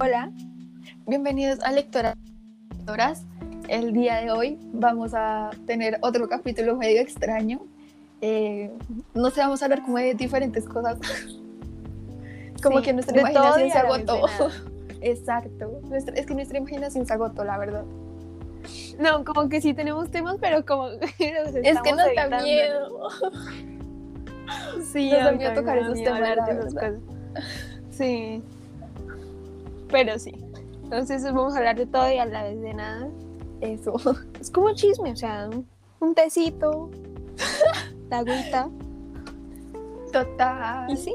Hola, bienvenidos a Lectoras. El día de hoy vamos a tener otro capítulo medio extraño. Eh, no sé, vamos a hablar como de diferentes cosas. como Sí, que nuestra imaginación se agotó. Exacto. Nuestra- es que nuestra imaginación se agotó, la verdad. No, como que sí tenemos temas, pero como Es que nos da miedo. Sí, Nos da miedo tocar esos temas, cosas. Sí. Pero sí. Entonces vamos a hablar de todo y a la vez de nada. Eso. Es como chisme, o sea, un- un tecito, la agüita. Total. Y sí,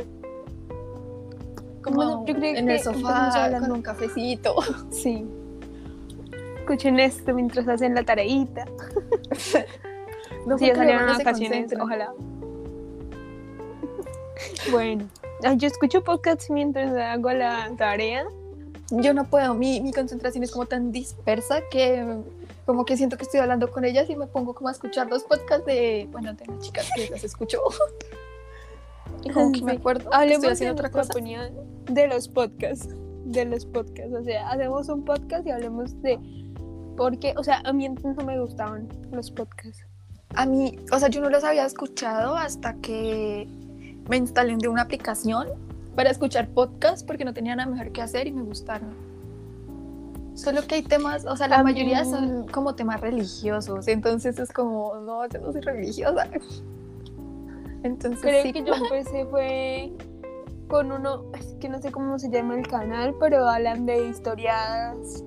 Como yo creo en que el sofá con un cafecito. sí. Escuchen esto mientras hacen la tareita. No Si ya salieron se vacaciones, ojalá. Bueno, yo escucho podcasts mientras hago la tarea. Yo no puedo, mi, mi concentración es como tan dispersa que como que siento que estoy hablando con ellas y me pongo como a escuchar los podcasts de, bueno, de las chicas que las escucho. Y como que me acuerdo Hablemos estoy de otra cosa. de los podcasts. De los podcasts. O sea, hacemos un podcast y hablemos de. Porque, o sea, a mí antes no me gustaban los podcasts. A mí, o sea, yo no los había escuchado hasta que me instalé de una aplicación para escuchar podcasts porque no tenía nada mejor que hacer y me gustaron. Solo que hay temas, o sea, la A mayoría mí- son como temas religiosos, entonces es como, no, yo no soy religiosa. Entonces, Creo sí, que yo empecé fue con uno, es que no sé cómo se llama el canal, pero hablan de historias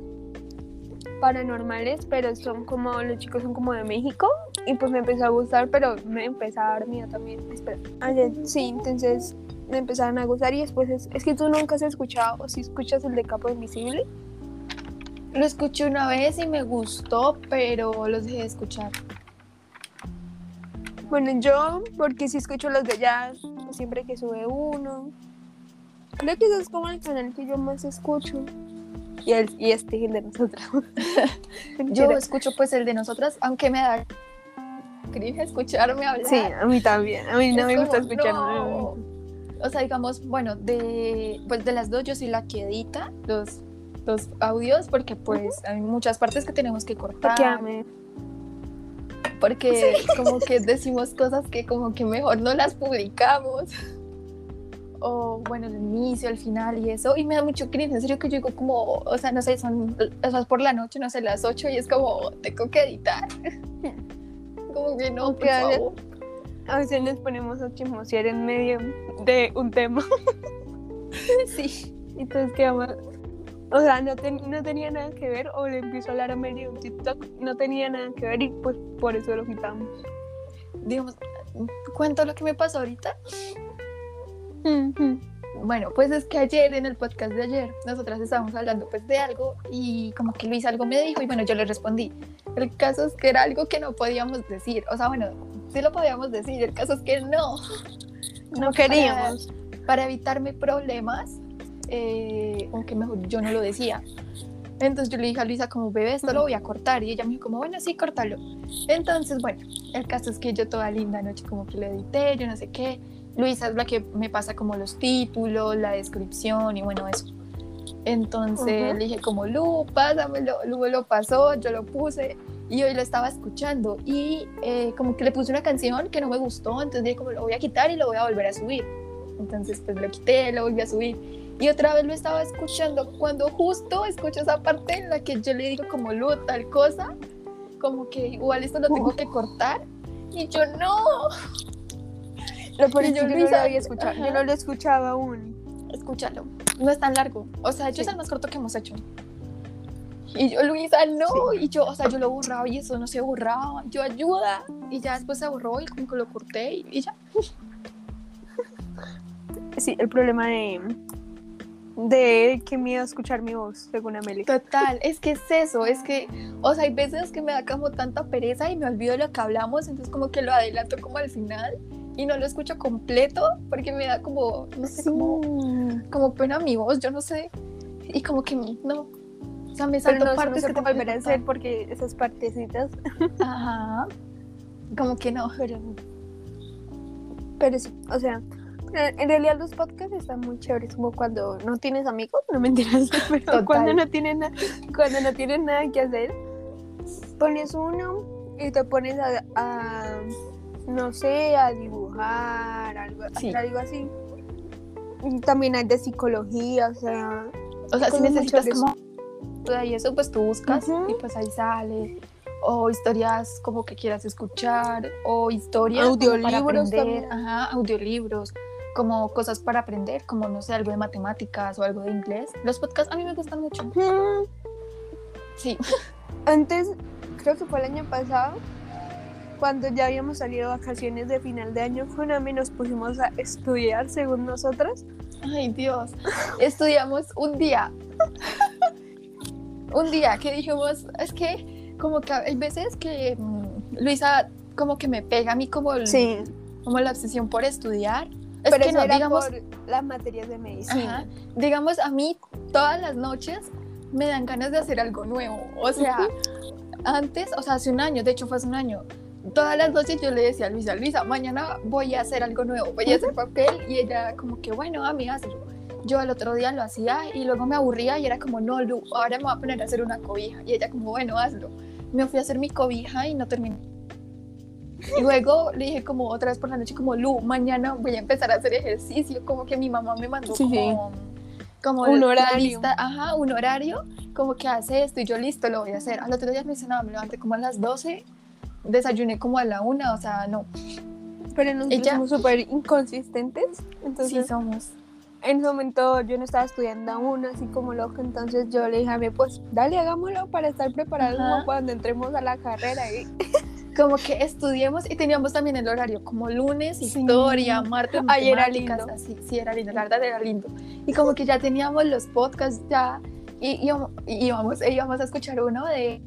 paranormales, pero son como, los chicos son como de México, y pues me empezó a gustar, pero me empezó a dar miedo también. Espera. Ah, ya, sí, entonces me empezaron a gustar y después es, es que tú nunca has escuchado, o si escuchas el de Capo Invisible. Lo escuché una vez y me gustó, pero los dejé de escuchar. Bueno, yo, porque si escucho los de jazz, siempre que sube uno. Creo que ese es como el canal que yo más escucho. Y, el, y este es el de nosotros. Yo escucho pues el de nosotras, aunque me da cringe escucharme hablar. Sí, a mí también. A mí no Es me gusta escucharme. no. O sea, digamos, bueno, de, pues de las dos yo soy la que edita los, los audios porque pues hay muchas partes que tenemos que cortar. Porque porque como que decimos cosas que como que mejor no las publicamos. O bueno, el inicio, el final y eso. Y me da mucho cringe, en serio que yo digo como, o sea, no sé, son, o sea, por la noche, no sé, las 8 y es como, tengo que editar. Como que no, por Aunque haya- favor. A veces nos ponemos a chismosear en medio de un tema. Sí. Entonces quedamos. O sea, no, ten- no tenía nada que ver, o le empiezo a hablar a medio de un TikTok, no tenía nada que ver y pues por eso lo quitamos. Digamos, cuento lo que me pasó ahorita. Bueno, pues es que ayer en el podcast de ayer nosotras estábamos hablando pues de algo y como que Luis algo me dijo y bueno, yo le respondí. El caso es que era algo que no podíamos decir, o sea, bueno, sí lo podíamos decir, el caso es que no. No queríamos. Para, para evitarme problemas, eh, aunque mejor yo no lo decía. Entonces yo le dije a Luisa como, bebé, esto lo voy a cortar. Y ella me dijo como, bueno, sí, córtalo. Entonces, bueno, el caso es que yo toda linda noche como que lo edité, yo no sé qué. Luisa es la que me pasa como los títulos, la descripción y bueno, eso. Entonces Ujú. le dije como, Lu, pásamelo. Lu lo pasó, yo lo puse y hoy lo estaba escuchando y eh, como que le puse una canción que no me gustó, entonces dije como lo voy a quitar y lo voy a volver a subir. Entonces pues lo quité, lo volví a subir y otra vez lo estaba escuchando cuando justo escucho esa parte en la que yo le digo como Lu tal cosa, como que igual esto lo tengo que cortar y yo no, Lo por yo, no lo escuchado. Yo no lo escuchaba aún. escúchalo, no es tan largo, o sea, yo es Sí. el más corto que hemos hecho. Y yo, Luisa, no, y yo, o sea, yo lo borraba y eso no se borraba, yo ayuda, y ya después se borró y como que lo corté y, y ya. Sí, el problema de. de que miedo escuchar mi voz, según Amelie. Total, es que es eso, es que, o sea, hay veces que me da como tanta pereza y me olvido de lo que hablamos, entonces como que lo adelanto como al final y no lo escucho completo porque me da como, no sé, como, como pena mi voz, yo no sé, y como que no, o sea, me salto no, partes se que puede volver a hacer porque esas partecitas. Ajá, como que no, Pero, pero sí, o sea, En realidad los podcasts están muy chéveres, como cuando no tienes amigos, no mentiras, pero Total. cuando no tienes na- cuando no tienes nada que hacer, pones uno y te pones a, a, no sé, a dibujar, algo, Sí. algo así. También hay de psicología, o sea, O sea, si necesitas chéveres. Como y eso, pues tú buscas Ujú. y pues ahí sale. O historias como que quieras escuchar, o historias como para Audiolibros aprender, ajá, audiolibros, como cosas para aprender, como no sé, algo de matemáticas o algo de inglés. Los podcasts a mí me gustan mucho. mm, Sí, antes, creo que fue el año pasado, cuando ya habíamos salido de vacaciones de final de año con Ami, nos pusimos a estudiar según nosotras. ay Dios. Estudiamos un día. un día que dijimos, es que como que hay veces que mm, Luisa como que me pega a mí como, el- Sí, como la obsesión por estudiar. Es pero que eso no, era digamos, por las materias de medicina. Ajá. Digamos, a mí todas las noches me dan ganas de hacer algo nuevo. O sea, antes, o sea, hace un año, de hecho fue hace un año, todas las noches yo le decía a Luisa, Luisa, mañana voy a hacer algo nuevo, voy a hacer papel y ella como que, bueno, a mí hazlo. Yo el otro día lo hacía y luego me aburría y era como, no, Lu, ahora me voy a poner a hacer una cobija. Y ella como, bueno, hazlo. Me fui a hacer mi cobija y no terminé. Y luego le dije como otra vez por la noche como, Lu, mañana voy a empezar a hacer ejercicio. Como que mi mamá me mandó Sí, como, como Un horario. lista, ajá, un horario, como que hace esto y yo listo, lo voy a hacer. Al otro día me dice, no, me levanté como a las 12, desayuné como a la 1, o sea, no, Pero nosotros Ella- somos súper inconsistentes. Entonces, sí somos. En ese momento yo no estaba estudiando aún, así como loca. Entonces yo le dije a mí, pues dale, hagámoslo para estar preparados como cuando entremos a la carrera. Y Como que estudiemos y teníamos también el horario, como lunes, Sí. historia, martes, Ay, era lindo. así, sí, era lindo, la verdad era lindo. Y como que ya teníamos los podcasts ya, y íbamos, e íbamos a escuchar uno de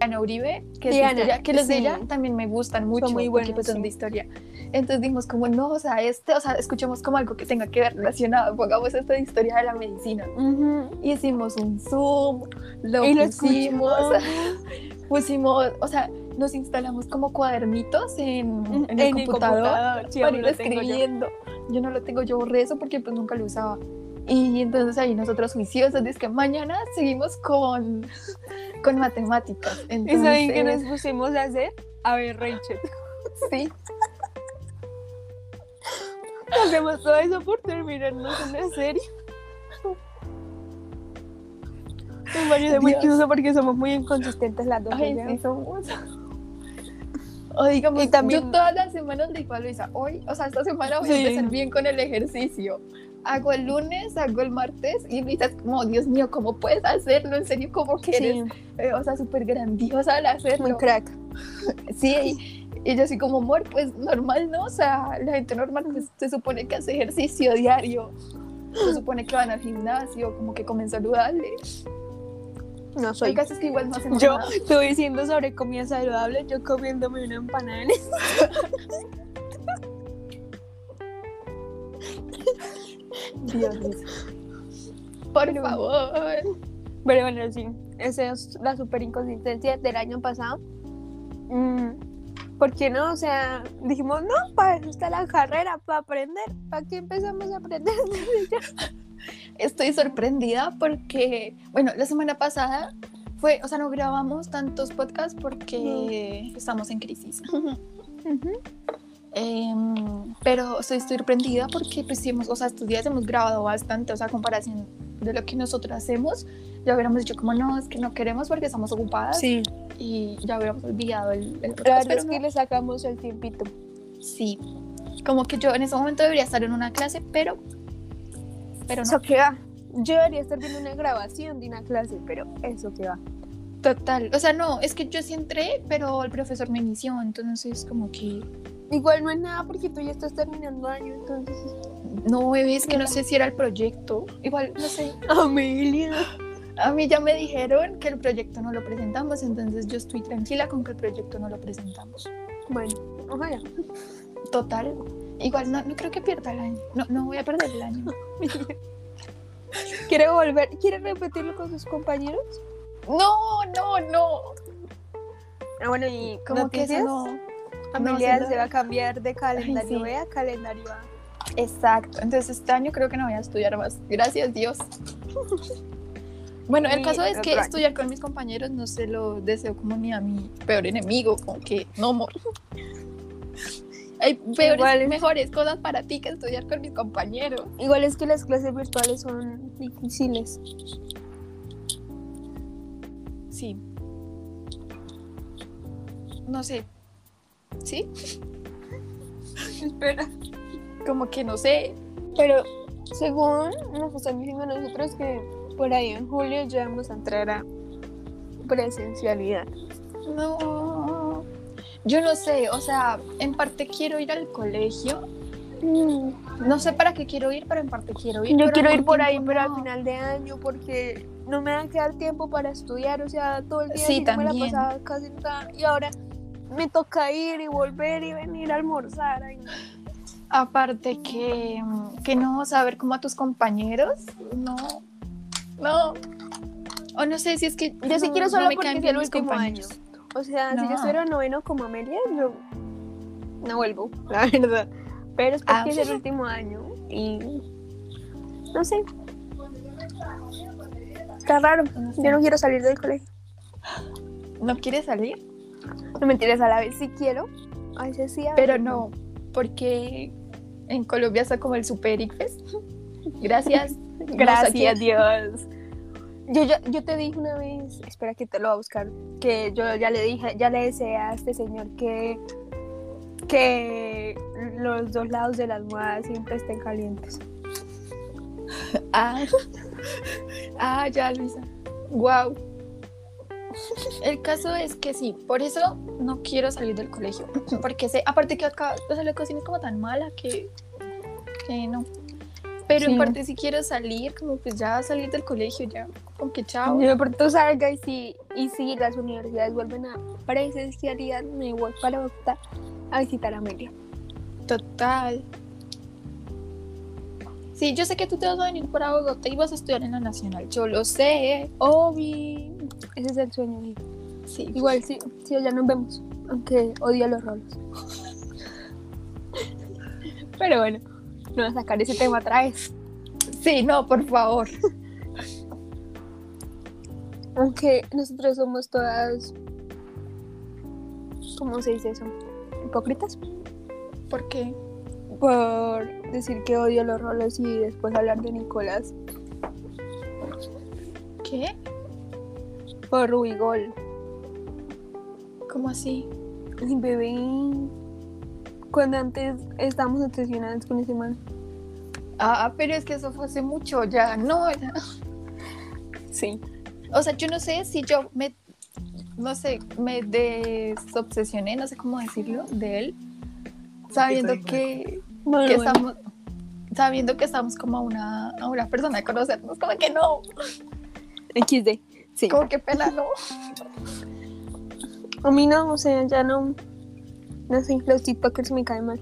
Ana Uribe, que, es de Diana, historia, que los de sí. ella también me gustan mucho, muy porque buenos, pues son de historia. Entonces dijimos como, no, o sea, este, o sea, escuchemos como algo que tenga que ver relacionado, pongamos esto de historia de la medicina. Ujú. Hicimos un Zoom, lo Y lo pusimos, escuchamos. pusimos, o sea, nos instalamos como cuadernitos en, en el En el computador computador, sí, para ir tengo yo. escribiendo. Yo. no lo tengo, yo borré eso porque pues nunca lo usaba. Y entonces ahí nosotros juiciosos, dice que mañana seguimos con, con matemáticas. ¿Y Entonces, saben qué nos pusimos a hacer? A ver, Rachel. sí, Hacemos todo eso por terminarnos una serie. Me parece muy chistoso porque somos muy inconsistentes las dos. ay, sí somos. O digamos, Y también- yo todas las semanas le digo a Luisa, hoy, o sea, esta semana voy a Sí. empezar bien con el ejercicio. Hago el lunes, hago el martes y Luisa es como, Dios mío, ¿cómo puedes hacerlo? En serio, ¿cómo que eres? Sí, eh, o sea, súper grandiosa al hacerlo. muy crack. Sí, y, yo así como, amor, pues normal, ¿no? O sea, la gente normal pues, se supone que hace ejercicio diario. Se supone que van al gimnasio, como que comen saludable. No El soy. caso es que igual no hacemos Yo nada. estoy diciendo sobre comida saludable, yo comiéndome una empanada. en. Dios mío. Por favor. Pero bueno, sí, esa es la super inconsistencia del año pasado. Mm, ¿Por qué no? O sea, dijimos, no, para eso está la carrera, para aprender. ¿Para qué empezamos a aprender? Estoy sorprendida porque, bueno, la semana pasada fue, o sea, no grabamos tantos podcasts porque estamos en crisis. Em, pero estoy sorprendida porque pues hemos, o sea, estos días hemos grabado bastante, o sea, comparación de lo que nosotros hacemos, ya hubiéramos dicho como no, es que no queremos porque estamos ocupadas Sí, y ya hubiéramos olvidado el, el podcast, verdad pero es que no. le sacamos el tiempito. sí, como que yo en ese momento debería estar en una clase, pero, pero no, Eso que va. Yo debería estar viendo una grabación de una clase, pero eso que va. total, o sea, no, es que yo sí entré, pero el profesor me inició, entonces como que Igual no es nada porque tú ya estás terminando año, entonces. no, bebé, es que no sé si era el proyecto, igual, no sé, Amelia. A mí ya me dijeron que el proyecto no lo presentamos, entonces yo estoy tranquila con que el proyecto no lo presentamos. Bueno, ojalá. Total. Igual no, no creo que pierda el año. No, no voy a perder el año. ¿Quiere volver? ¿Quiere repetirlo con sus compañeros? No, no, no. Ah, bueno, y Como que eso no. Amelia no, se va a cambiar de calendario sí. B a calendario A. Exacto. Entonces este año creo que no voy a estudiar más. Gracias Dios. Bueno, el caso es que estudiar con mis compañeros no se lo deseo como ni a mi peor enemigo, como que no amor. Hay peores, Igual mejores cosas para ti que estudiar con mis compañeros. Igual es que las clases virtuales son difíciles. Sí. No sé. ¿Sí? Espera. Como que no sé. Pero según nos están diciendo nosotros que por ahí en julio ya vamos a entrar a presencialidad. No. Yo no sé, o sea, en parte quiero ir al colegio. No sé para qué quiero ir, pero en parte quiero ir. Yo quiero ir por ahí, tiempo pero al no. final de año, porque no me va a quedar tiempo para estudiar, o sea, todo el día Sí, así me la también. pasaba casi sentada, y ahora me toca ir y volver y venir a almorzar. ay, no. Aparte que, que no saber como a tus compañeros, no, no. O no sé si es que Yo sí no- quiero no solo me porque es el último año. O sea, si No. yo estuviera noveno como Amelia, yo no vuelvo, la verdad. Pero es porque Ah. es el último año y no sé. Está raro. Yo no quiero salir del colegio. ¿No quieres salir? No mentiras, a la vez sí quiero. A veces sí, a Pero no, porque en Colombia está como el Super Fest. Gracias. Gracias, Dios. Yo, yo, yo te dije una vez, espera que te lo voy a buscar, que yo ya le dije, ya le decía a este señor que, que los dos lados de la almohada siempre estén calientes. Ah, ah ya, Luisa. Wow. El caso es que sí, por eso no quiero salir del colegio. Porque sé, aparte que acá o sea, la cocina es como tan mala que, que no. Pero Sí. en parte sí quiero salir, como pues ya salir del colegio, ya, como que chao. Yo de pronto salga y si, y si las universidades vuelven a presencialidad, me voy para Bogotá a visitar a Amelia. Total. Sí, yo sé que tú te vas a venir para Bogotá y vas a estudiar en la Nacional. Yo lo sé. Obi, ese es el sueño mío. Sí. Igual sí, sí, allá nos vemos, aunque odio los roles. Pero bueno, no voy a sacar ese tema otra vez. Sí, no, por favor. Aunque nosotros somos todas, ¿cómo se dice eso? Hipócritas. ¿Por qué? Por decir que odio los roles y después hablar de Nicolás. ¿Qué? Por Rubigol. ¿Cómo así? Y bebé. Cuando antes estábamos obsesionadas con ese man. Ah, pero es que eso fue hace mucho ya. No, Sí. o sea, yo no sé si yo me, no sé, me desobsesioné, no sé cómo decirlo, de él, sabiendo que, Bueno, que bueno. estamos, sabiendo que estamos como a una, a una persona de conocernos, como que no, XD. Sí. como que pena no. A mí no, o sea, ya no. No sé, los TikTokers me caen mal.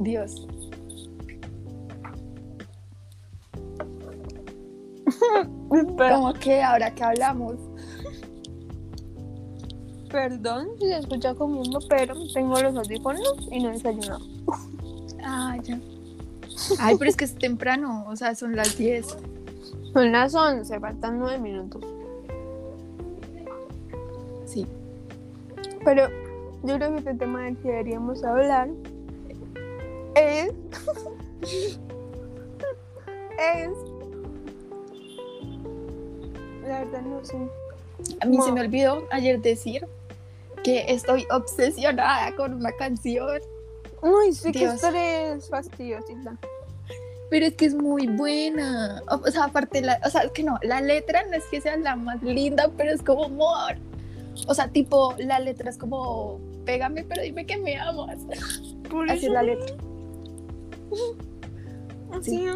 Dios. Como que ahora que hablamos, Perdón si se escucha comiendo, pero tengo los audífonos y no he desayunado. ah, ya. Ay, pero es que es temprano, o sea, son las 10. Son las 11, faltan 9 minutos. Sí. Pero yo creo que este tema del que deberíamos hablar es. es. La verdad no sé. A mí se me olvidó ayer decir que estoy obsesionada con una canción, Uy, sí que Dios. estrés fastidiosita. pero es que es muy buena. O sea, aparte, la, o sea, es que no, la letra no es que sea la más linda, pero es como amor. O sea, tipo, la letra es como, pégame, pero dime que me amas. Por Así es la letra. Así.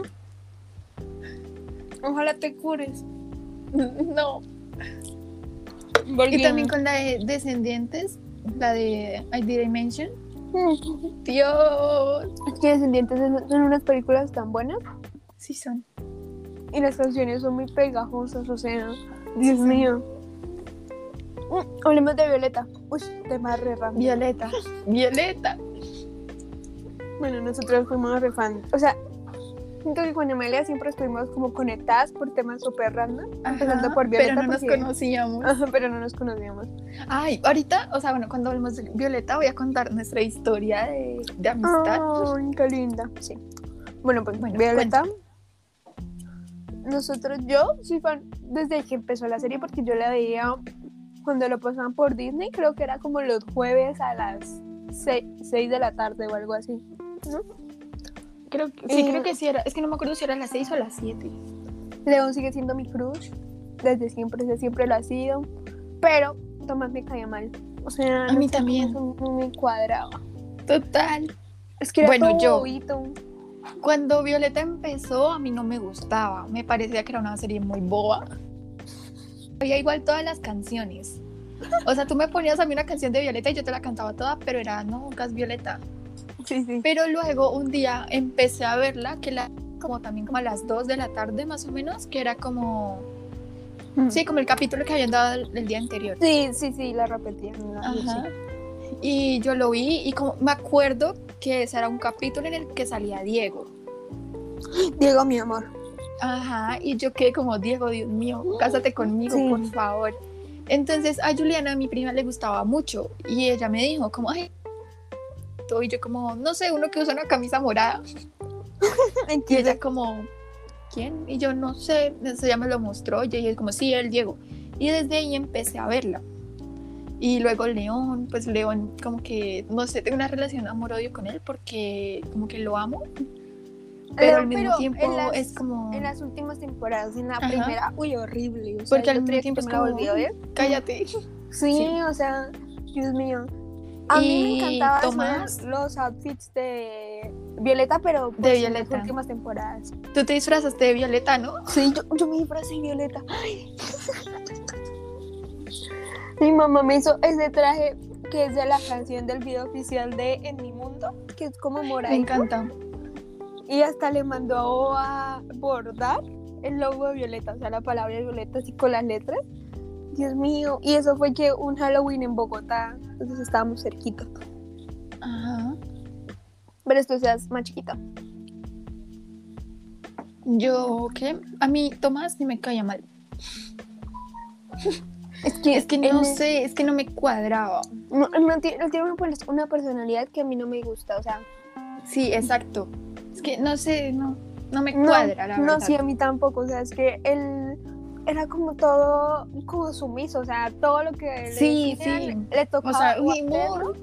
Ojalá te cures. No. Porque- Y también con la de Descendientes, la de I Did I Mention. Dios. Es que Descendientes son unas películas tan buenas Sí son. y las canciones son muy pegajosas, o sea, Dios Sí. mío. Mm, hablemos de Violeta. Uy, tema re. Violeta. Violeta. Bueno, nosotros fuimos re fan. O sea, siento que con Emilia siempre estuvimos como conectadas por temas súper random. empezando por Violeta. pero no nos conocíamos. Ajá, pero no nos conocíamos. Ay, ahorita, o sea, bueno, cuando hablemos de Violeta voy a contar nuestra historia de, de amistad. Ay, qué linda. Sí. Bueno, pues Bueno, Violeta. Nosotros, yo soy fan desde que empezó la serie porque yo la veía cuando lo pasaban por Disney, creo que era como los jueves a las 6, de la tarde o algo así. Creo que, sí, Eh, creo que sí era. Es que no me acuerdo si era las 6 o las 7. León sigue siendo mi crush, desde siempre, desde siempre lo ha sido, pero Tomás me caía mal. O sea, A mí sé, también. No, no me cuadraba. Total. Es que era Bueno, todo yo- bobito. Cuando Violeta empezó, a mí no me gustaba. Me parecía que era una serie muy boba. Había igual todas las canciones. O sea, tú me ponías a mí una canción de Violeta y yo te la cantaba toda, pero era no, Gas Violeta. Sí, sí. Pero luego un día empecé a verla, que la como también como a las 2 de la tarde más o menos, que era como, sí, como el capítulo que habían dado el, el día anterior. Sí, sí, sí, la repetían. la- Ajá. sí. Y yo lo vi y como me acuerdo que ese era un capítulo en el que salía Diego. Diego, mi amor. Ajá, y yo quedé como, Diego, Dios mío, cásate conmigo, Sí. por favor. Entonces a Juliana, a mi prima, le gustaba mucho y ella me dijo como, ay, y yo como, no sé, uno que usa una camisa morada. Y ella como, ¿quién? Y yo no sé, eso ya me lo mostró, y ella como, sí, él, Diego. Y desde ahí empecé a verla. Y luego León, pues León como que, no sé, tengo una relación amor-odio con él porque como que lo amo, pero al mismo Pero tiempo las- es como... En las últimas temporadas, en la Ajá. primera, uy, horrible. O sea, Porque el al mismo tiempo es me la como, volví a ver. cállate. Sí, Sí. o sea, Dios mío. A mí me Y encantaba eso, Tomás. los outfits de Violeta, pero pues, De en las Violeta. últimas temporadas. Tú te disfrazaste de Violeta, ¿no? Sí, yo, yo me disfrazé de Violeta. Ay. Mi mamá me hizo ese traje que es de la canción del video oficial de En mi mundo, que es como Me morado. encanta. Y hasta le mandó a bordar el logo de Violeta, o sea, la palabra de Violeta así con las letras. Dios mío, y eso fue que un Halloween en Bogotá, entonces estábamos cerquita. Ajá. Pero esto seas más chiquita. Yo, ¿qué? A mí Tomás ni me caía mal. Es que, Es que no él- sé, es que no me cuadraba. No, no tiene, no tiene una, pers- una personalidad que a mí no me gusta, o sea, Sí, exacto. Es que no sé, no, no me no, cuadra, la no, verdad. sí, a mí tampoco, o sea, es que él era como todo, como sumiso, o sea, todo lo que le Sí, decían, sí. le tocaba O sea, amor.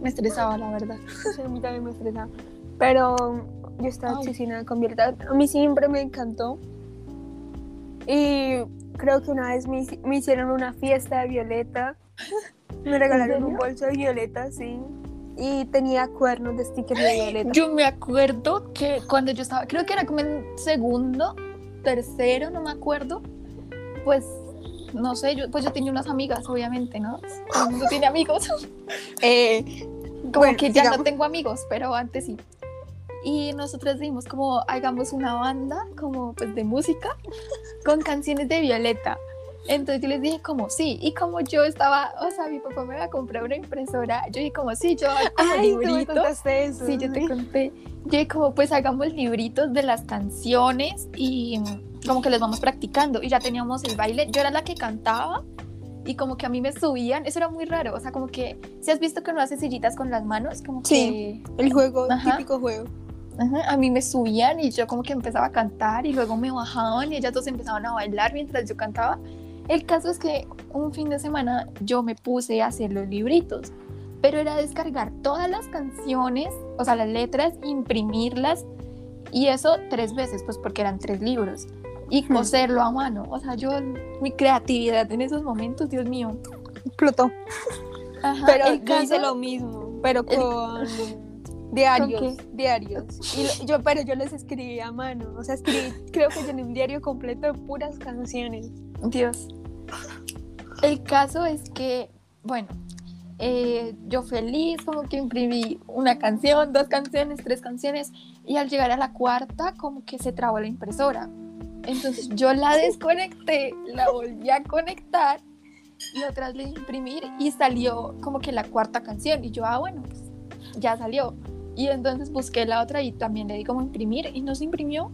Me estresaba, la verdad. Sí, a mí también me estresa. Pero yo estaba obsesionada con Violeta. A mí siempre me encantó. Y creo que una vez me, me hicieron una fiesta de Violeta. Me regalaron un bolso de Violeta, sí. Y tenía cuernos de stickers de Violeta. Yo me acuerdo que cuando yo estaba, creo que era como en segundo, tercero, no me acuerdo, pues, no sé, yo, pues yo tenía unas amigas, obviamente, ¿no? Todo el mundo tiene amigos. Eh, Como Bueno, que ya no tengo amigos, pero antes sí. Y nosotros dijimos como hagamos una banda como pues de música con canciones de Violeta. Entonces yo les dije como sí, y como yo estaba, o sea, mi papá me iba a comprar una impresora, yo dije como sí, yo hago libritos. eso. Sí, yo te conté. Yo dije como pues hagamos libritos de las canciones y como que los vamos practicando. Y ya teníamos el baile, yo era la que cantaba y como que a mí me subían, eso era muy raro, o sea, como que si has visto que uno hace sillitas con las manos, como Sí. que El juego, Ajá. típico juego. Ajá, a mí me subían y yo como que empezaba a cantar y luego me bajaban y ellas dos empezaban a bailar mientras yo cantaba. El caso es que un fin de semana yo me puse a hacer los libritos, pero era descargar todas las canciones, o sea, las letras, imprimirlas y eso tres veces, pues porque eran tres libros y coserlo a mano. O sea, yo, mi creatividad en esos momentos, Dios mío. Explotó. Ajá, Pero el caso- lo mismo, pero el- con diarios, ¿Con diarios. Y yo, pero yo les escribí a mano, o sea, escribí, creo que llené un diario completo de puras canciones. Dios. El caso es que, bueno, eh, yo feliz, como que imprimí una canción, dos canciones, tres canciones, y al llegar a la cuarta, como que se trabó la impresora. Entonces yo la desconecté, la volví a conectar y otra vez le imprimir y salió como que la cuarta canción. Y yo, ah, bueno, pues ya salió. Y entonces busqué la otra y también le di como imprimir y no se imprimió.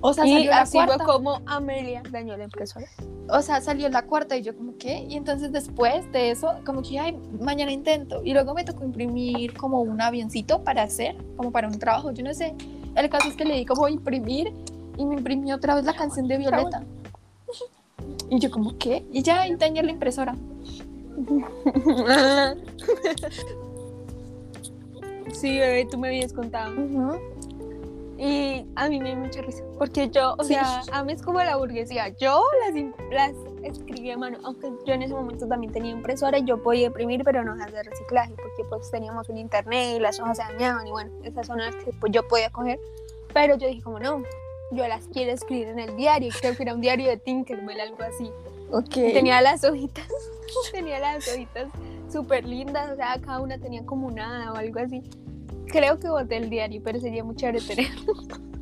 O sea, y salió la así fue cuarta. como Amelia dañó la impresora. O sea, salió la cuarta y yo como, ¿qué? Y entonces después de eso, como que, ay, mañana intento. Y luego me tocó imprimir como un avioncito para hacer, como para un trabajo, yo no sé. El caso es que le di como imprimir y me imprimió otra vez la canción de Violeta. Y yo como, ¿qué? Y ya y dañé la impresora. sí, bebé, tú me habías contado. Ujú. Y a mí me dio mucha risa. Porque yo, o Sí. sea, a mí es como la burguesía. Yo las, las escribí a mano, aunque yo en ese momento también tenía impresora y yo podía imprimir, pero no hojas de reciclaje, porque pues teníamos un internet y las hojas se dañaban y bueno, esas son las que pues, yo podía coger. Pero yo dije como no, yo las quiero escribir en el diario, creo que era un diario de Tinkerbell, algo así. Ok. Y tenía las hojitas, tenía las hojitas súper lindas, o sea, cada una tenía como una o algo así. Creo que boté el diario, pero sería muy chévere tener.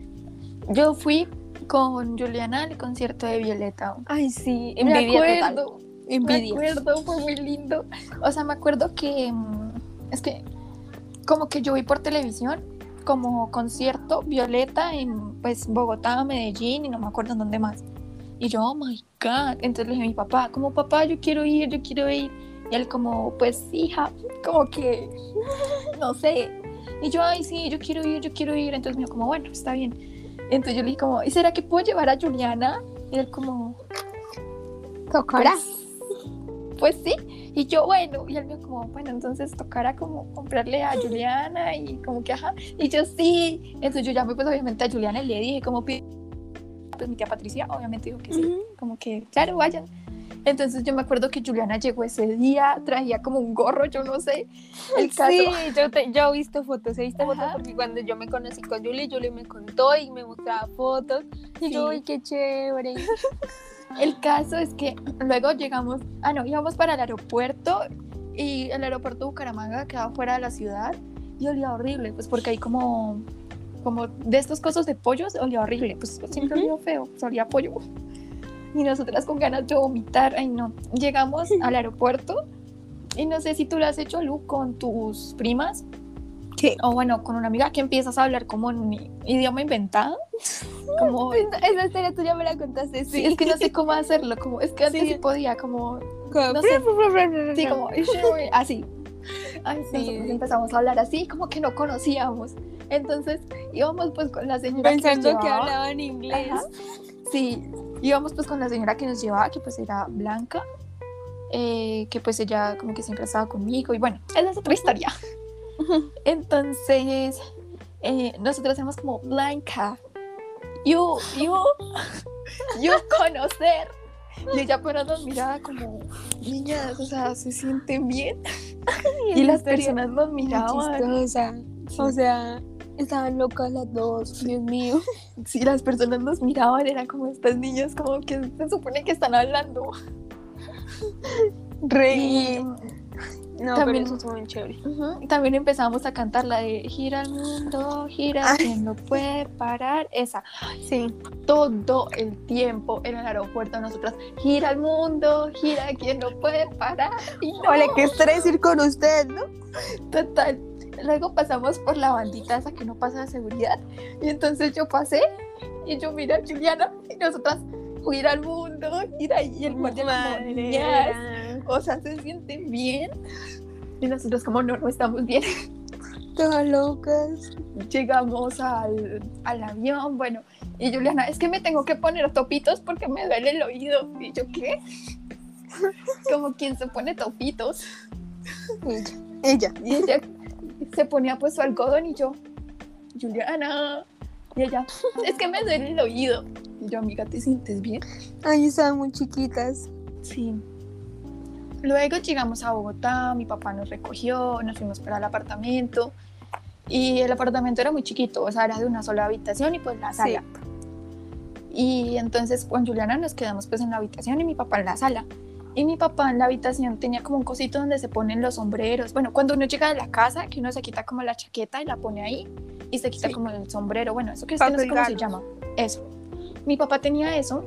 Yo fui con Juliana al concierto de Violeta. Ay, sí, Me envidia total. acuerdo. Me Envidia. acuerdo, fue muy lindo. O sea, me acuerdo que mm, es que como que yo vi por televisión como concierto Violeta en pues Bogotá, Medellín y no me acuerdo en dónde más. Y yo, oh my god. Entonces le dije a mi papá, como papá, yo quiero ir, yo quiero ir. Y él como, pues hija, como que no sé. Y yo, ay, sí, yo quiero ir, yo quiero ir. Entonces me dijo como, bueno, está bien. Entonces yo le dije como, ¿y será que puedo llevar a Juliana? Y él como, Tocará. pues sí. Y yo, bueno, y él me dijo como, bueno, entonces tocará como comprarle a Juliana y como que, ajá. Y yo, sí. Entonces yo llamé pues obviamente a Juliana y le dije como, pues mi tía Patricia obviamente dijo que sí. Ujú. Como que, claro, vayan. Entonces yo me acuerdo que Juliana llegó ese día, traía como un gorro, yo no sé. El caso. Sí, yo, te- yo he visto fotos, he visto fotos Ajá. porque cuando yo me conocí con Julie, Julie me contó y me mostraba fotos. Y yo, Sí. ay, qué chévere. El caso es que luego llegamos, ah no, íbamos para el aeropuerto y el aeropuerto de Bucaramanga quedaba fuera de la ciudad y olía horrible, pues porque hay como, como de estos cosas de pollos, olía horrible, pues siempre olía feo, olía pollo. Y nosotras con ganas de vomitar, ay no, llegamos al aeropuerto y no sé si tú lo has hecho, Lu, con tus primas. ¿Qué? O bueno, con una amiga que empiezas a hablar como en un idioma inventado. Como, Esa historia tú ya me la contaste, Sí, es que no sé cómo hacerlo, como es que antes Sí. sí podía, como Como- no sé. sí, como así. Ay, sí. Sí. Nosotros empezamos a hablar así, como que no conocíamos. Entonces íbamos pues con la señora que Pensando que llevaba. hablaban inglés. Ajá. Sí, íbamos pues con la señora que nos llevaba, que pues era Blanca, eh, que pues ella como que siempre estaba conmigo y bueno, esa es otra historia. Entonces, eh, nosotros éramos como Blanca, you, you, you conocer. Y ella pero nos miraba como, niñas, o sea, ¿se sienten bien? Y, esa las personas nos miraban. O sea, estaban locas las dos, Dios mío. Sí, las personas nos miraban, eran como estas niñas, como que se supone que están hablando. Y, No, También- pero eso estuvo muy chévere. también empezamos a cantar la de Gira el mundo, gira, quien no puede parar. Esa, Sí. todo el tiempo en el aeropuerto, nosotras, gira el mundo, gira, quien no puede parar. Y no, Ole, qué estrés ir con usted, ¿no? total. Luego pasamos por la bandita esa que no pasa de seguridad. Y entonces yo pasé y yo miré a Juliana y nosotras, gira al mundo, gira y el guardia "Niñas, o sea, ¿se sienten bien? Y nosotros como, no, no estamos bien. Todas locas. Llegamos al, al avión, bueno, y Juliana, es que me tengo que poner topitos porque me duele el oído. Y yo, ¿qué? Como quien se pone topitos. Ella. Ella. Y ella se ponía pues su algodón y yo, Juliana. Y ella, es que me duele el oído. Y yo, amiga, ¿te sientes bien? Ay, estaban muy chiquitas. Sí. Luego llegamos a Bogotá, mi papá nos recogió, nos fuimos para el apartamento y el apartamento era muy chiquito, o sea, era de una sola habitación y pues la sala. Y entonces con Juliana nos quedamos pues en la habitación y mi papá en la sala. Y mi papá en la habitación tenía como un cosito donde se ponen los sombreros. Bueno, cuando uno llega de la casa, que uno se quita como la chaqueta y la pone ahí y se quita Sí. como el sombrero. Bueno, eso que es que no sé cómo se llama. Eso. Mi papá tenía eso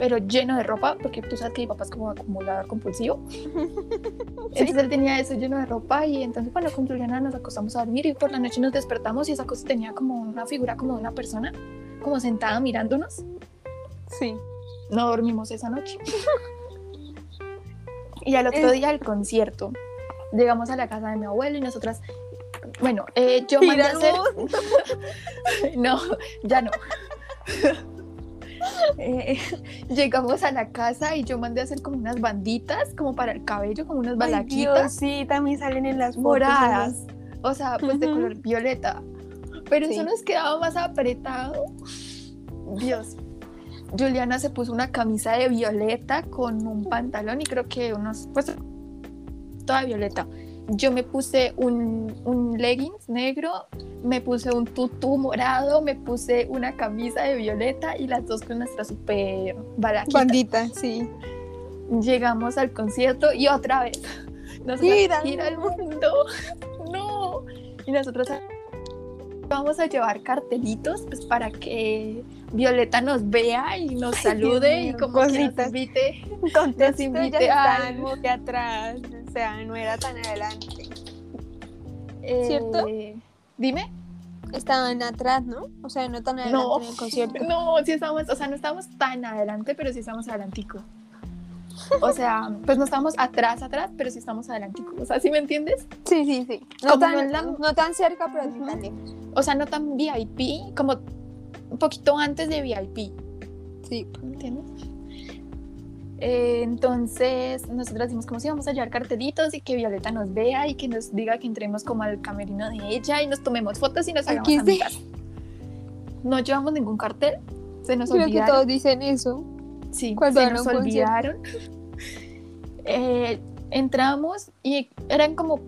pero lleno de ropa, porque tú sabes que mi papá es como acumulador compulsivo. Entonces él tenía eso lleno de ropa y entonces, bueno, con Juliana nos acostamos a dormir y por la noche nos despertamos y esa cosa tenía como una figura como de una persona, como sentada mirándonos. Sí. No dormimos esa noche. y al otro Es- día el concierto. Llegamos a la casa de mi abuelo y nosotras, bueno, eh, yo mandé a hacer... No, ya no. Eh, llegamos a la casa y yo mandé a hacer como unas banditas, como para el cabello, como unas balaquitas sí, también salen en las moradas. O sea, pues de color violeta. Pero Sí. eso nos quedaba más apretado. Dios. Juliana se puso una camisa de violeta con un pantalón y creo que unos, pues, toda violeta. Yo me puse un, un leggings negro, me puse un tutú morado, me puse una camisa de violeta y las dos con nuestra super balaquita. Bandita, sí. Llegamos al concierto y otra vez nos Gira gira, al el mundo. No. Y nosotros vamos a llevar cartelitos pues para que Violeta nos vea y nos salude y mío, como que nos cositas. invite. Contexto, invite ya a- estaban muy atrás, o sea, no era tan adelante. ¿Cierto? Eh, Dime. Estaban atrás, ¿no? O sea, no tan adelante No. en el concierto. No, sí estamos, o sea, no estamos tan adelante, pero sí estamos adelantico. O sea, pues no estamos atrás, atrás, pero sí estamos adelantico. O sea, ¿sí me entiendes? Sí, sí, sí. No, tan, no tan cerca, pero tan lejos. O sea, no tan VIP, como un poquito antes de VIP. Sí. ¿me ¿Entiendes? Eh, entonces, nosotros decimos como si vamos a llevar cartelitos y que Violeta nos vea y que nos diga que entremos como al camerino de ella y nos tomemos fotos y nos hagamos Aquí sí. No llevamos ningún cartel, se nos Creo que olvidaron. todos dicen eso. Sí, cuando se nos olvidaron. Eh, entramos y eran como.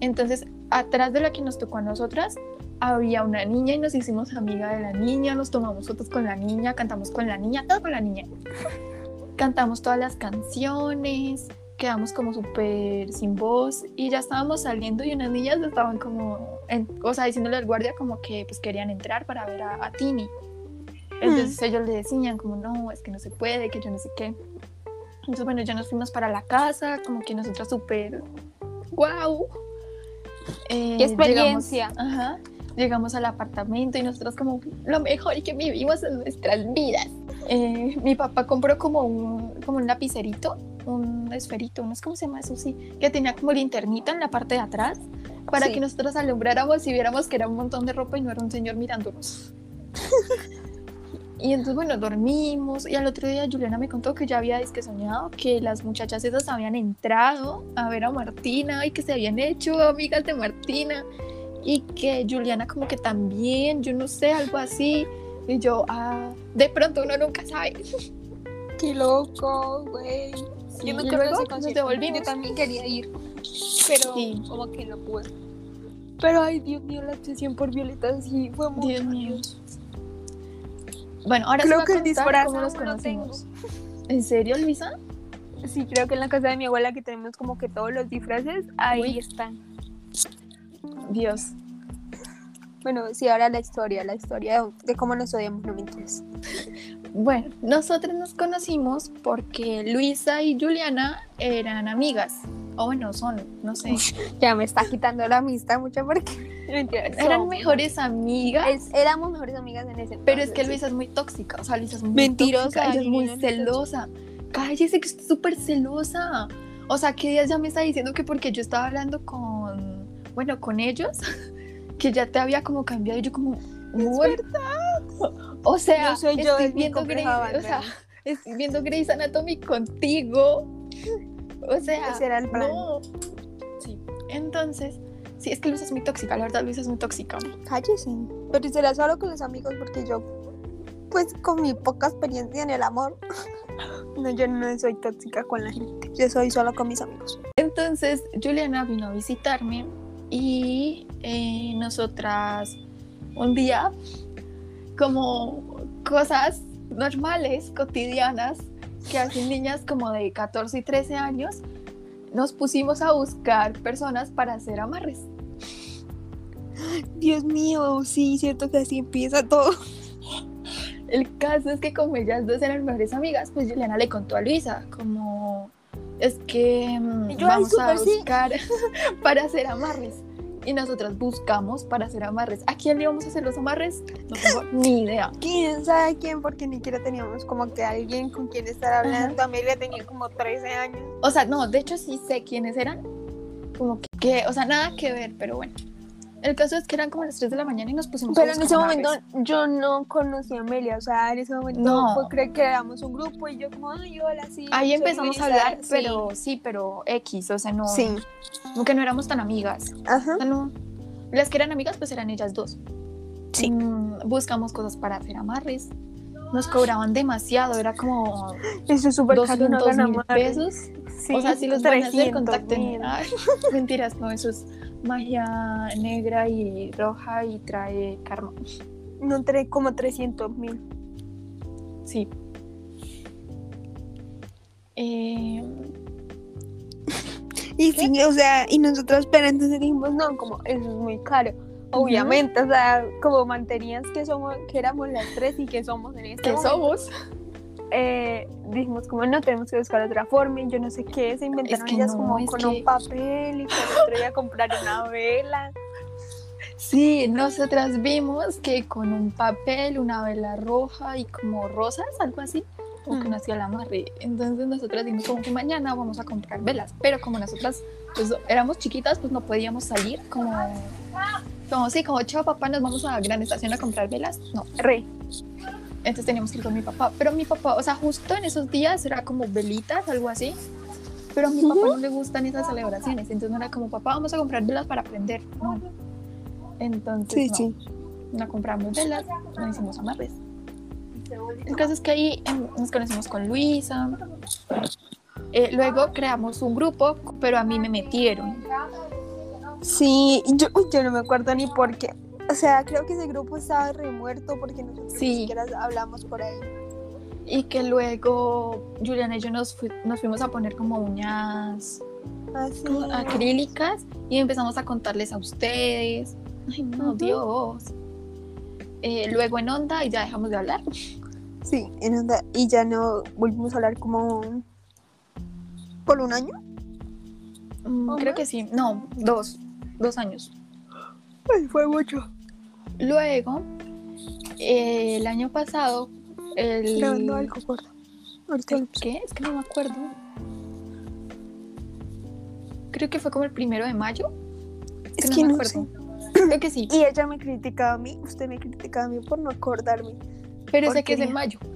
Entonces, atrás de la que nos tocó a nosotras, había una niña y nos hicimos amiga de la niña, nos tomamos fotos con la niña, cantamos con la niña, todo con la niña. Cantamos todas las canciones, quedamos como súper sin voz y ya estábamos saliendo y unas niñas estaban como, en, o sea, diciéndole al guardia como que pues querían entrar para ver a, a Tini. Entonces ellos le decían como, no, es que no se puede, que yo no sé qué. Entonces, bueno, ya nos fuimos para la casa, como que nosotras súper, wow. Qué experiencia. Llegamos, ajá, llegamos al apartamento y nosotros como lo mejor que vivimos en nuestras vidas. Eh, mi papá compró como un, como un lapicerito, un esferito, no sé cómo se llama eso, sí, que tenía como linternita en la parte de atrás para Sí. que nosotros alumbráramos y viéramos que era un montón de ropa y no era un señor mirándonos. Y entonces, bueno, dormimos y al otro día Juliana me contó que ya había disque soñado que las muchachas esas habían entrado a ver a Martina y que se habían hecho amigas de Martina y que Juliana como que también, yo no sé, algo así. Y yo, ah, de pronto uno nunca sabe. Qué loco, güey. Sí, Yo de luego nos devolvimos. Yo también quería ir, pero Sí. como que no pude. Pero ay, Dios mío, la obsesión por Violeta sí fue mucho. Dios mío. Bueno, ahora Creo que el disfraz aún lo tengo. ¿En serio, Luisa? Sí, creo que en la casa de mi abuela que tenemos como que todos los disfraces, ahí Uy. están. Dios. Bueno, sí, ahora la historia, la historia de, cómo nos odiamos, no mentiras. Bueno, nosotros nos conocimos porque Luisa y Juliana eran amigas. O bueno, son, no sé. Ya me está quitando la amistad mucho porque... Mentira, Eran mejores amigas. Es- éramos mejores amigas en ese Pero es que entonces, Luisa es muy tóxica, o sea, Luisa es muy Mentirosa, tóxica, ella es muy Juliana, celosa. Cállese que es súper celosa. O sea, que días ya me está diciendo que porque yo estaba hablando con, bueno, con ellos, que ya te había como cambiado y yo como, "What?". O sea, No soy yo, estoy es viendo Grey, o sea, estoy viendo Grey's Anatomy contigo. O sea, Ese era el plan. no. Sí. Entonces, sí, es que Luisa es muy tóxica, la verdad Luisa es muy tóxica. Cállese. Pero será solo con los amigos porque yo, pues con mi poca experiencia en el amor, no, yo no soy tóxica con la gente. Yo soy solo con mis amigos. Entonces Juliana vino a visitarme y eh, nosotras un día, como cosas normales, cotidianas, que hacen niñas como de 14 y 13 años, nos pusimos a buscar personas para hacer amarres. Dios mío, sí, cierto que así empieza todo. El caso es que como ellas dos eran mejores amigas, pues Juliana le contó a Luisa como es que mm, yo, "Ay, vamos a súper sí". buscar para hacer amarres. Y nosotras buscamos para hacer amarres. ¿A quién le íbamos a hacer los amarres? No tengo ni idea. ¿Quién sabe quién? Porque ni siquiera teníamos como que alguien con quien estar hablando. Amelia tenía como 13 años. O sea, no, de hecho sí sé quiénes eran. Como que, que- o sea, nada que ver, pero bueno. El caso es que eran como las 3 de la mañana y nos pusimos a Pero en buscar ese momento yo no conocía a Amelia, o sea, en ese momento No. fue, creo que éramos un grupo y yo como, ay, hola, sí. Ahí empezamos a Luisa". hablar, Sí. pero sí, pero X, o sea, no, Sí, nunca no éramos tan amigas. ajá. O sea, no. Las que eran amigas, pues eran ellas dos. Sí. Mm, buscamos cosas para hacer amarres. Nos cobraban demasiado, era como Eso es súper caro, no 200 ganan mil pesos. Sí, o sea, si los van a hacer, 300. Ay, mentiras, no, eso es magia negra y roja y trae karma. No, trae como 300 mil. Sí. Eh, Y sí, o sea, y nosotros, pero entonces dijimos, no, como eso es muy caro. Obviamente, o sea, como mantenías que somos, que éramos las tres y que somos en este ¿Qué momento, somos? Eh, dijimos como no tenemos que buscar otra forma y yo no sé qué, se inventaron que ellas no, como es con que- un papel y con otro día comprar una vela. Sí, nosotras vimos que con un papel, una vela roja y como rosas, algo así, como que Mm. no hacía el amarre. Entonces nosotras dijimos como que mañana vamos a comprar velas, pero como nosotras pues éramos chiquitas, pues no podíamos salir como, como sí, como chao papá, nos vamos a la gran estación a comprar velas. No, Re. Entonces teníamos que ir con mi papá, pero mi papá, o sea, justo en esos días era como velitas, algo así. Pero a mi papá no le gustan esas celebraciones, entonces no era como papá, vamos a comprar velas para aprender. No. Entonces, no no compramos velas, no hicimos amarres. El caso es que ahí em, nos conocimos con Luisa. Eh, luego creamos un grupo, pero a mí me metieron. Sí, yo, yo no me acuerdo ni por qué. O sea, creo que ese grupo estaba remuerto porque nosotros Sí. ni siquiera hablamos por ahí. Y que luego Juliana y yo nos, fui- nos fuimos a poner como uñas Así. como acrílicas y empezamos a contarles a ustedes. Ay, no. Dios. Eh, luego en onda y ya dejamos de hablar. Sí, en onda. Y ya no volvimos a hablar como por un año. Mm, ¿O creo más? que sí. No, dos. Dos años. Ay, fue mucho. Luego, eh, el año pasado, el... Grabando algo, gordo. Ahorita ¿El lo- ¿Qué? Es que no me acuerdo. Creo que fue como el primero de mayo. Es no que me no acuerdo. Creo que sí. Y ella me criticaba a mí, usted me criticaba a mí por no acordarme. Pero sé que es en mayo.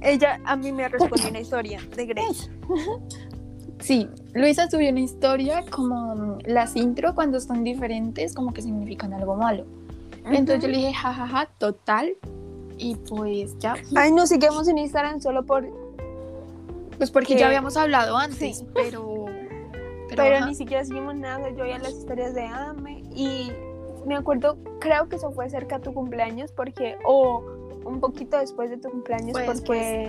Ella a mí me respondió una historia de Grace. Sí, Luisa subió una historia como mm, las intro cuando son diferentes, como que significan algo malo. Entonces yo le dije, jajaja, total. Y pues ya, Ay, nos seguimos en Instagram solo por. pues porque Que- ya habíamos hablado antes, Sí. pero... Pero, ni siquiera seguimos nada. Yo veía las historias de Ame y me acuerdo, creo que eso fue cerca a tu cumpleaños porque. O un poquito después de tu cumpleaños porque.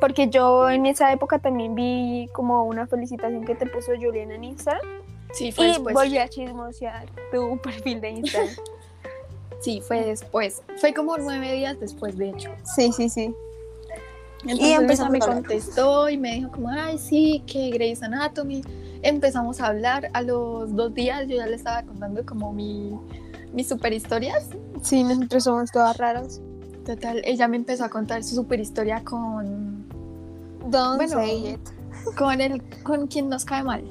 Porque yo en esa época también vi como una felicitación que te puso Juliana en Instagram. Sí, fue Y después. volví a chismosear tu perfil de Instagram. Sí, fue después. Fue como nueve días después, de hecho. sí, sí, sí. Entonces Luisa empezamos me contestó y me dijo como, ay, sí, que Grey's Anatomy. Empezamos a hablar. A los dos días yo ya le estaba contando como mi, mis super historias. Sí, nosotros somos todas raras. Total, ella me empezó a contar su super historia con, Don't Bueno, say it. con, el, con quien nos cae mal.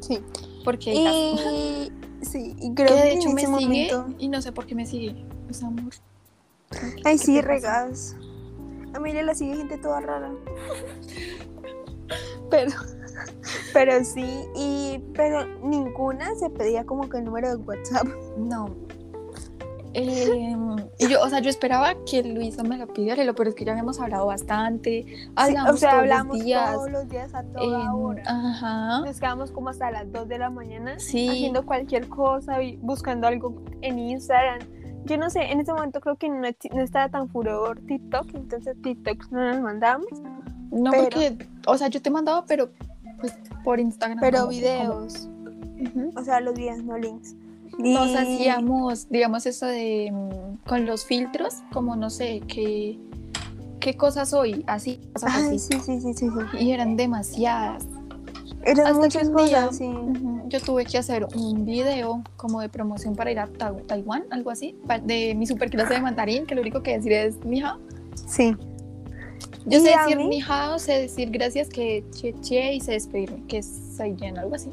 Sí. Porque Y sí, y creo que de en hecho me ese sigue momento. y no sé por qué me sigue. Es amor. Ay, ¿Qué sí, regas. A mí la sigue gente toda rara. Pero, pero sí, y pero ninguna se pedía como que el número de WhatsApp. No. Eh, y yo, o sea, yo esperaba que Luisa me lo pidiera, lo peor es que ya habíamos hablado bastante, hablamos o sea, todos hablamos los días. todos los días a toda em, hora. ajá. Nos quedamos como hasta las 2 de la mañana Sí. haciendo cualquier cosa buscando algo en Instagram. Yo no sé, en ese momento creo que no, no estaba tan furor TikTok, entonces TikTok no nos mandamos, No, pero- porque, o sea, yo te mandaba, pero pues por Instagram. pero videos, o sea, los videos, no links. Nos hacíamos, digamos, eso de mm, con los filtros, como no sé, qué, qué cosas soy, así, cosas Ay, así. sí, sí, sí, sí, sí. Y eran demasiadas. Eran Hasta que muchas día- cosas, Yo tuve que hacer un video como de promoción para ir a Ta- Taiwán, algo así, de mi super clase de mandarín, que lo único que decir es ni hao. Sí. Yo ¿Y sé decir mí? ni hao, sé decir gracias, que che che y sé despedirme, que es Saiyan, algo así.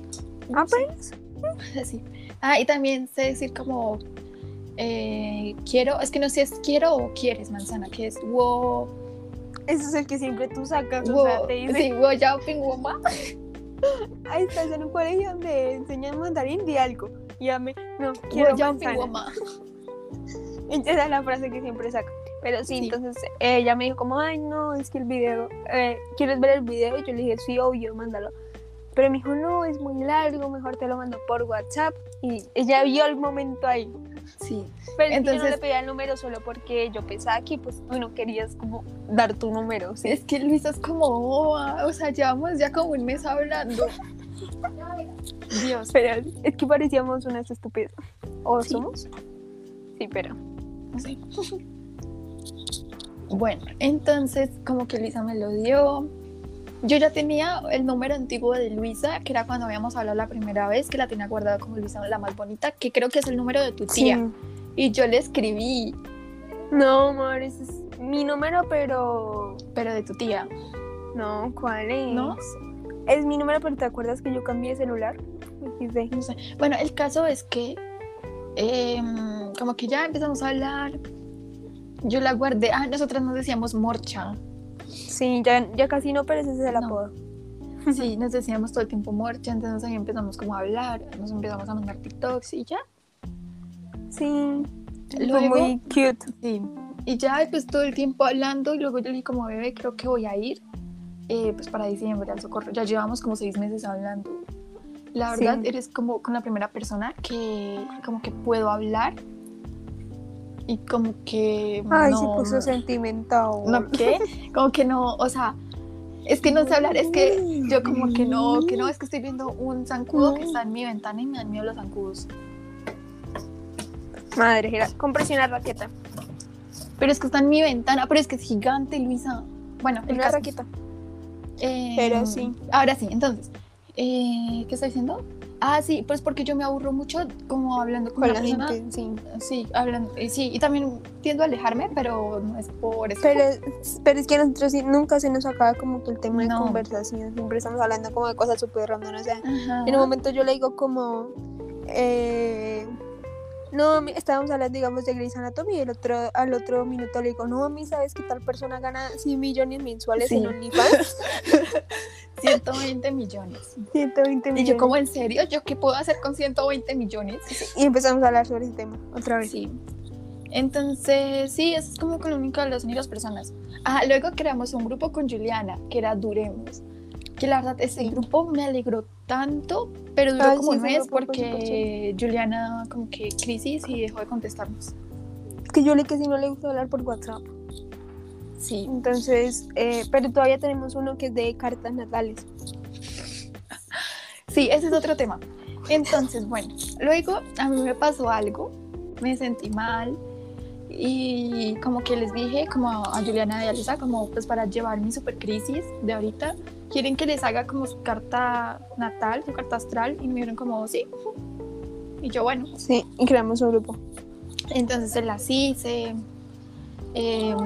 Ah, pues. Sí. Ah, y también sé decir como eh, quiero, es que no sé si es quiero o quieres manzana, que es wo, Ese es el que siempre tú sacas, o wo, sea, te dice, sí, wo yao ping wo ma. ahí estás en un colegio donde enseñan mandarín, di algo. Y a mí, no, quiero Wo manzana. wo ma. Esa es la frase que siempre saca. Pero sí, Sí. entonces eh, ella me dijo como, ay, no, es que el video, eh, ¿quieres ver el video? Y yo le dije, sí, obvio, mándalo. Pero me dijo, no, es muy largo, mejor te lo mando por WhatsApp. Y ella vio el momento ahí. Sí. Pero es que yo no Entonces- le pedía el número solo porque yo pensaba que pues tú no querías como dar tu número, ¿sí? Es que Luisa es como boba, o sea, llevamos ya como un mes hablando. Dios. Pero es que parecíamos unas estúpidas. ¿O Sí. somos? Sí, pero... sé. Bueno, entonces como que Luisa me lo dio. Yo ya tenía el número antiguo de Luisa, que era cuando habíamos hablado la primera vez, que la tenía guardada como Luisa la más bonita, que creo que es el número de tu tía. Sí. Y yo le escribí, No, amor, ese es mi número, pero... pero de tu tía, No, ¿cuál es? ¿no? Es mi número, pero ¿te acuerdas que yo cambié de celular? No sé. Bueno, el caso es que em, como que ya empezamos a hablar. Yo la guardé. Ah, nosotras nos decíamos Morcha. Sí, ya, ya casi no, pero ese es el No. apodo. Sí, nos decíamos todo el tiempo Morcha. Entonces ahí empezamos como a hablar. Nos empezamos a mandar TikToks y ya. Sí. Fue muy cute. Sí. Y ya, pues todo el tiempo hablando. Y luego yo le dije, como bebé, creo que voy a ir. eh, pues para diciembre al socorro. Ya llevamos como seis meses hablando. La Sí. verdad, eres como con la primera persona que como que puedo hablar. Y como que. Ay, no, se puso sentimental. ¿No qué? Como que no, o sea, es que no sé hablar, es que yo como que no, que no, es que estoy viendo un zancudo que está en mi ventana y me dan miedo los zancudos. Madre, era, compré una raqueta. Pero es que está en mi ventana, pero es que es gigante, Luisa. Bueno, el Una caso, raqueta. eh, pero sí. Ahora sí, entonces, eh, ¿qué estoy diciendo? Ah, sí, pues porque yo me aburro mucho como hablando con, la persona. gente, sí. Sí, hablando, y sí, y también tiendo a alejarme, pero no es por eso. Pero, pero es que a nosotros sí, nunca se nos acaba como que el tema No. de conversación. Siempre estamos hablando como de cosas súper random. O sea, Ajá. en un momento yo le digo como... eh, no, estábamos hablando, digamos, de Grey's Anatomy y el otro, al otro minuto le digo, no, mami, ¿sabes que tal persona gana 100 millones mensuales Sí. en OnlyFans? 120 millones. 120 millones. Y yo como, ¿en serio? ¿Yo qué puedo hacer con 120 millones? Y empezamos a hablar sobre ese tema otra vez. Sí. Entonces, sí, eso es como con única de las únicas personas. Ah, luego creamos un grupo con Juliana, que era Duremos. Que la verdad, ese grupo me alegró tanto, pero duró Ay, como sí, un mes porque Juliana como que crisis y dejó de contestarnos. Es que yo le que si no le gusta hablar por WhatsApp. Sí. Entonces, eh, pero todavía tenemos uno que es de cartas natales. Sí, ese es otro tema. Entonces, bueno, luego a mí me pasó algo, me sentí mal y como que les dije como a Juliana y a Lisa como pues para llevar mi super crisis de ahorita, quieren que les haga como su carta natal, su carta astral y me dijeron como sí. Y yo bueno, Sí, y creamos un grupo. entonces se las hice em,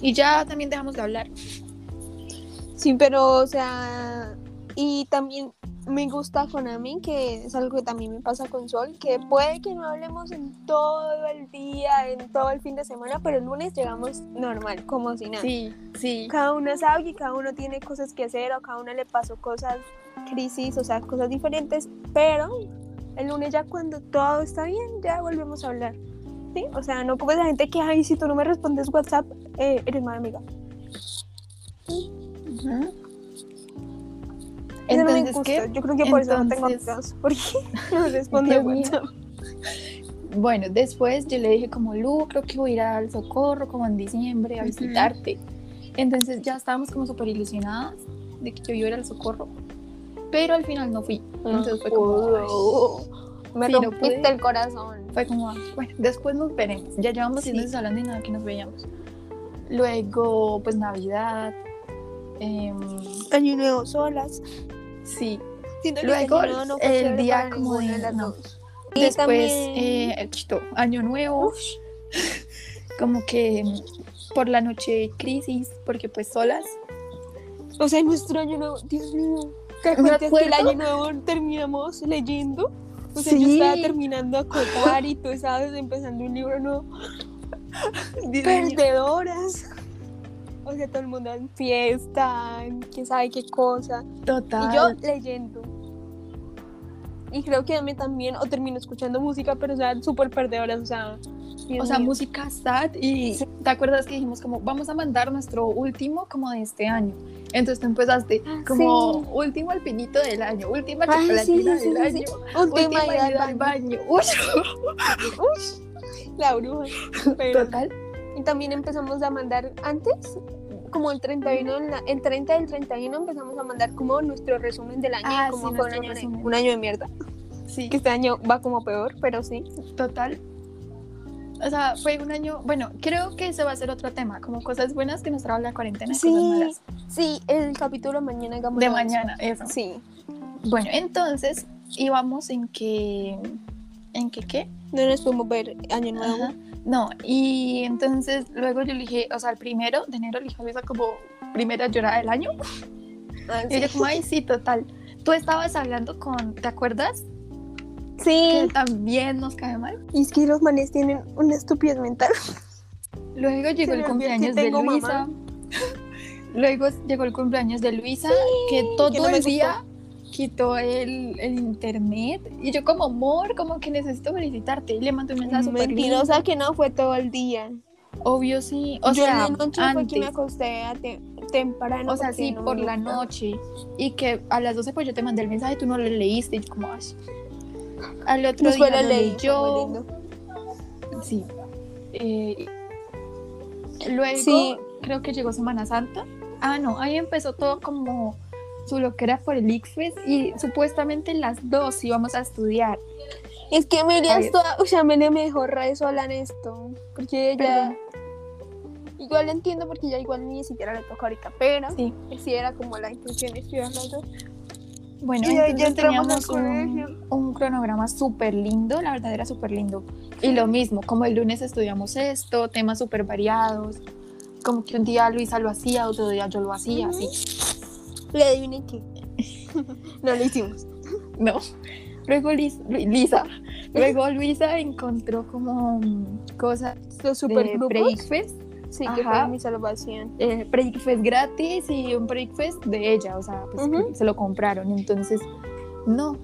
y ya también dejamos de hablar. Sí, pero, o sea, y también me gusta con Ami, que es algo que también me pasa con Sol, que puede que no hablemos en todo el día, en todo el fin de semana, pero el lunes llegamos normal, como si nada. Sí, sí. Cada uno sabe que cada uno tiene cosas que hacer o cada uno le pasó cosas, crisis, o sea, cosas diferentes, pero el lunes ya cuando todo está bien, ya volvemos a hablar. ¿Sí? O sea, no como esa gente que, ay, si tú no me respondes WhatsApp, eh, eres mala amiga. Ujú. Eso no me Entonces, gusta. ¿qué? Yo creo que por eso no tengo Entonces- amigos. Porque no responde. WhatsApp. Bueno, después yo le dije como, Lu, creo que voy a ir al socorro como en diciembre a visitarte. Entonces ya estábamos como súper ilusionadas de que yo iba a ir al socorro, pero al final no fui. Entonces fue como, "Ay, Me Sí, no rompiste pude. el corazón. Fue como, bueno, después nos veremos. Ya llevamos Sí. meses hablando y nada que nos veíamos. Luego, pues Navidad. em, Año nuevo solas. Sí. Siento Luego, no el día como de- las no. dos. Y Después, también- eh, chito, Año Nuevo. Como que por la noche crisis, porque pues solas. O sea, nuestro año nuevo, Dios mío. ¿Te acuerdas que el año nuevo terminamos leyendo? O sea, Sí. yo estaba terminando a acotar y tú estabas empezando un libro nuevo. Perdedoras. O sea, todo el mundo en fiesta, en quién sabe qué cosa. Total. Y yo leyendo. Y creo que a mí también, o termino escuchando música, pero o sea, súper perdedoras, o sea. Dios o sea, mío. música sad y ¿te acuerdas que dijimos como vamos a mandar nuestro último como de este año? Entonces tú empezaste como Sí. último alpinito del año, última chocolatina sí, del año. Última ida al baño. baño. Uy, La bruja. Pero- total. Y también empezamos a mandar antes, como el 31, en la- el 30 del 31 empezamos a mandar como nuestro resumen del año, Ah, como sí, fue un año, de, resumen. un año de mierda. Sí, Que este año va como peor, pero sí. total. O sea, fue un año, bueno, creo que ese va a ser otro tema, como cosas buenas que nos trajo la cuarentena Sí. cosas malas. Sí, el capítulo mañana hagamos De eso. mañana, eso. Sí. Bueno, entonces íbamos en que, ¿en que qué? No nos podemos ver año nuevo. Ajá. No, y entonces luego yo le dije, o sea, el primero de enero le dije a Luisa como primera llorada del año. Ah, Y ella como, ay, sí, total. Tú estabas hablando con, ¿te acuerdas? Sí. Que también nos cae mal. Y es que los manes tienen una estupidez mental. Luego llegó el cumpleaños de Luisa. Luego llegó el cumpleaños de Luisa, que que todo no el día quitó el, el internet. Y yo como, amor, como que necesito felicitarte. Y le mandé un mensaje súper lindo. Mentirosa que no fue todo el día. Obvio sí. O Yo sea, en la noche fue que me antes. acosté a te- temprano. O sea, sí, no por la noche. Y que a las 12 pues yo te mandé el mensaje y tú no lo leíste. Y como, ay. Al otro Después día lo leí, yo. lindo. Sí. Eh, luego Sí. creo que llegó Semana Santa. Ah, no, ahí empezó todo como su loquera por el ICFES y supuestamente las dos íbamos a estudiar. Es que A Amelia toda, o sea, Amelia me dejó re sola en esto, porque ella, igual entiendo porque ella igual ni siquiera le toca ahorita, pero Sí. sí era como la intención de estudiar las dos. Bueno, Y ya- ya entonces entramos al un, colegio. un cronograma súper lindo, la verdad era súper lindo. Y lo mismo, como el lunes estudiamos esto, temas súper variados, como que un día Luisa lo hacía, otro día yo lo hacía, así. Le adiviné qué. no lo hicimos. No. Luego Lu- Lisa, luego Luisa encontró como mm, cosas Los supergrupos. Sí, que Ajá. fue mi salvación. eh, pre-ICFES gratis y un pre-ICFES de ella, o sea, pues Ujú. que se lo compraron. Entonces, no,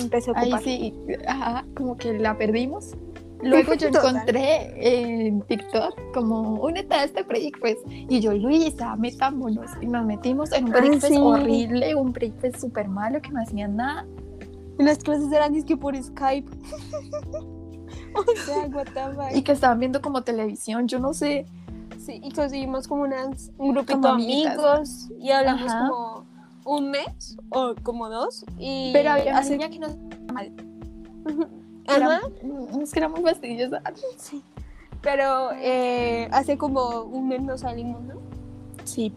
Empecé a ahí ocupar. sí, ajá, como que la perdimos. Luego yo encontré en TikTok como únete a este pre-ICFES y yo, Luisa, metámonos. Y nos metimos en un Ay, pre-ICFES sí. horrible, un pre-ICFES súper malo que no hacían nada. Y las clases eran que por Skype. o sea, what the fuck. Y que estaban viendo como televisión, yo no sé. Sí, y conseguimos como unas, un grupito de amigos y hablamos Ajá. como un mes o como dos. Y Pero había una hace- niña que nos mal. Ujú. Era- Ajá, Es que era muy fastidiosa. sí. Pero eh, hace como un mes no salimos, ¿no? Sí.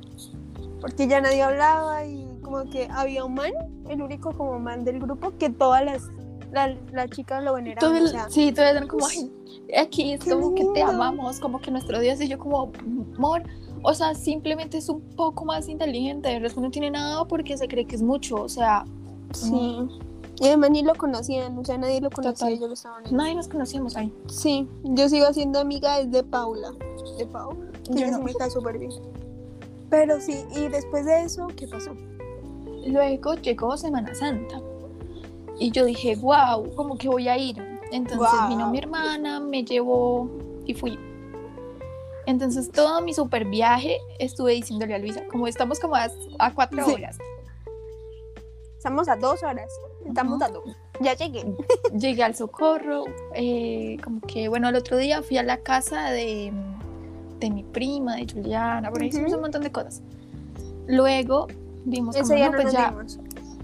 Porque ya nadie hablaba y como que había un man, el único como man del grupo, que todas las, la- las chicas lo veneraban. Todo el- o sea, sí, todas eran como, "Ay, aquí es como que te lindo. amamos, como que nuestro Dios. Y yo como, amor, o sea, simplemente es un poco más inteligente. El resto no tiene nada porque se cree que es mucho. O sea, sí. Y además ni lo conocían, o sea, nadie lo conocía, Total. lo nadie nos conocíamos ahí. Sí, yo sigo siendo amiga de Paula. De Paula. Yo no. me cae súper bien. Pero sí, y después de eso, ¿qué pasó? Luego llegó Semana Santa. Y yo dije, wow, como que voy a ir. Entonces vino mi hermana, me llevó y fui. Entonces todo mi super viaje estuve diciéndole a Luisa, como estamos como a, a cuatro Sí. horas. Estamos a dos horas. Estamos dos. Ya llegué. Llegué al socorro, eh, como que, bueno, el otro día fui a la casa de, de mi prima, de Juliana, por ahí hicimos un montón de cosas. Luego vimos como, no, pues ya, vimos.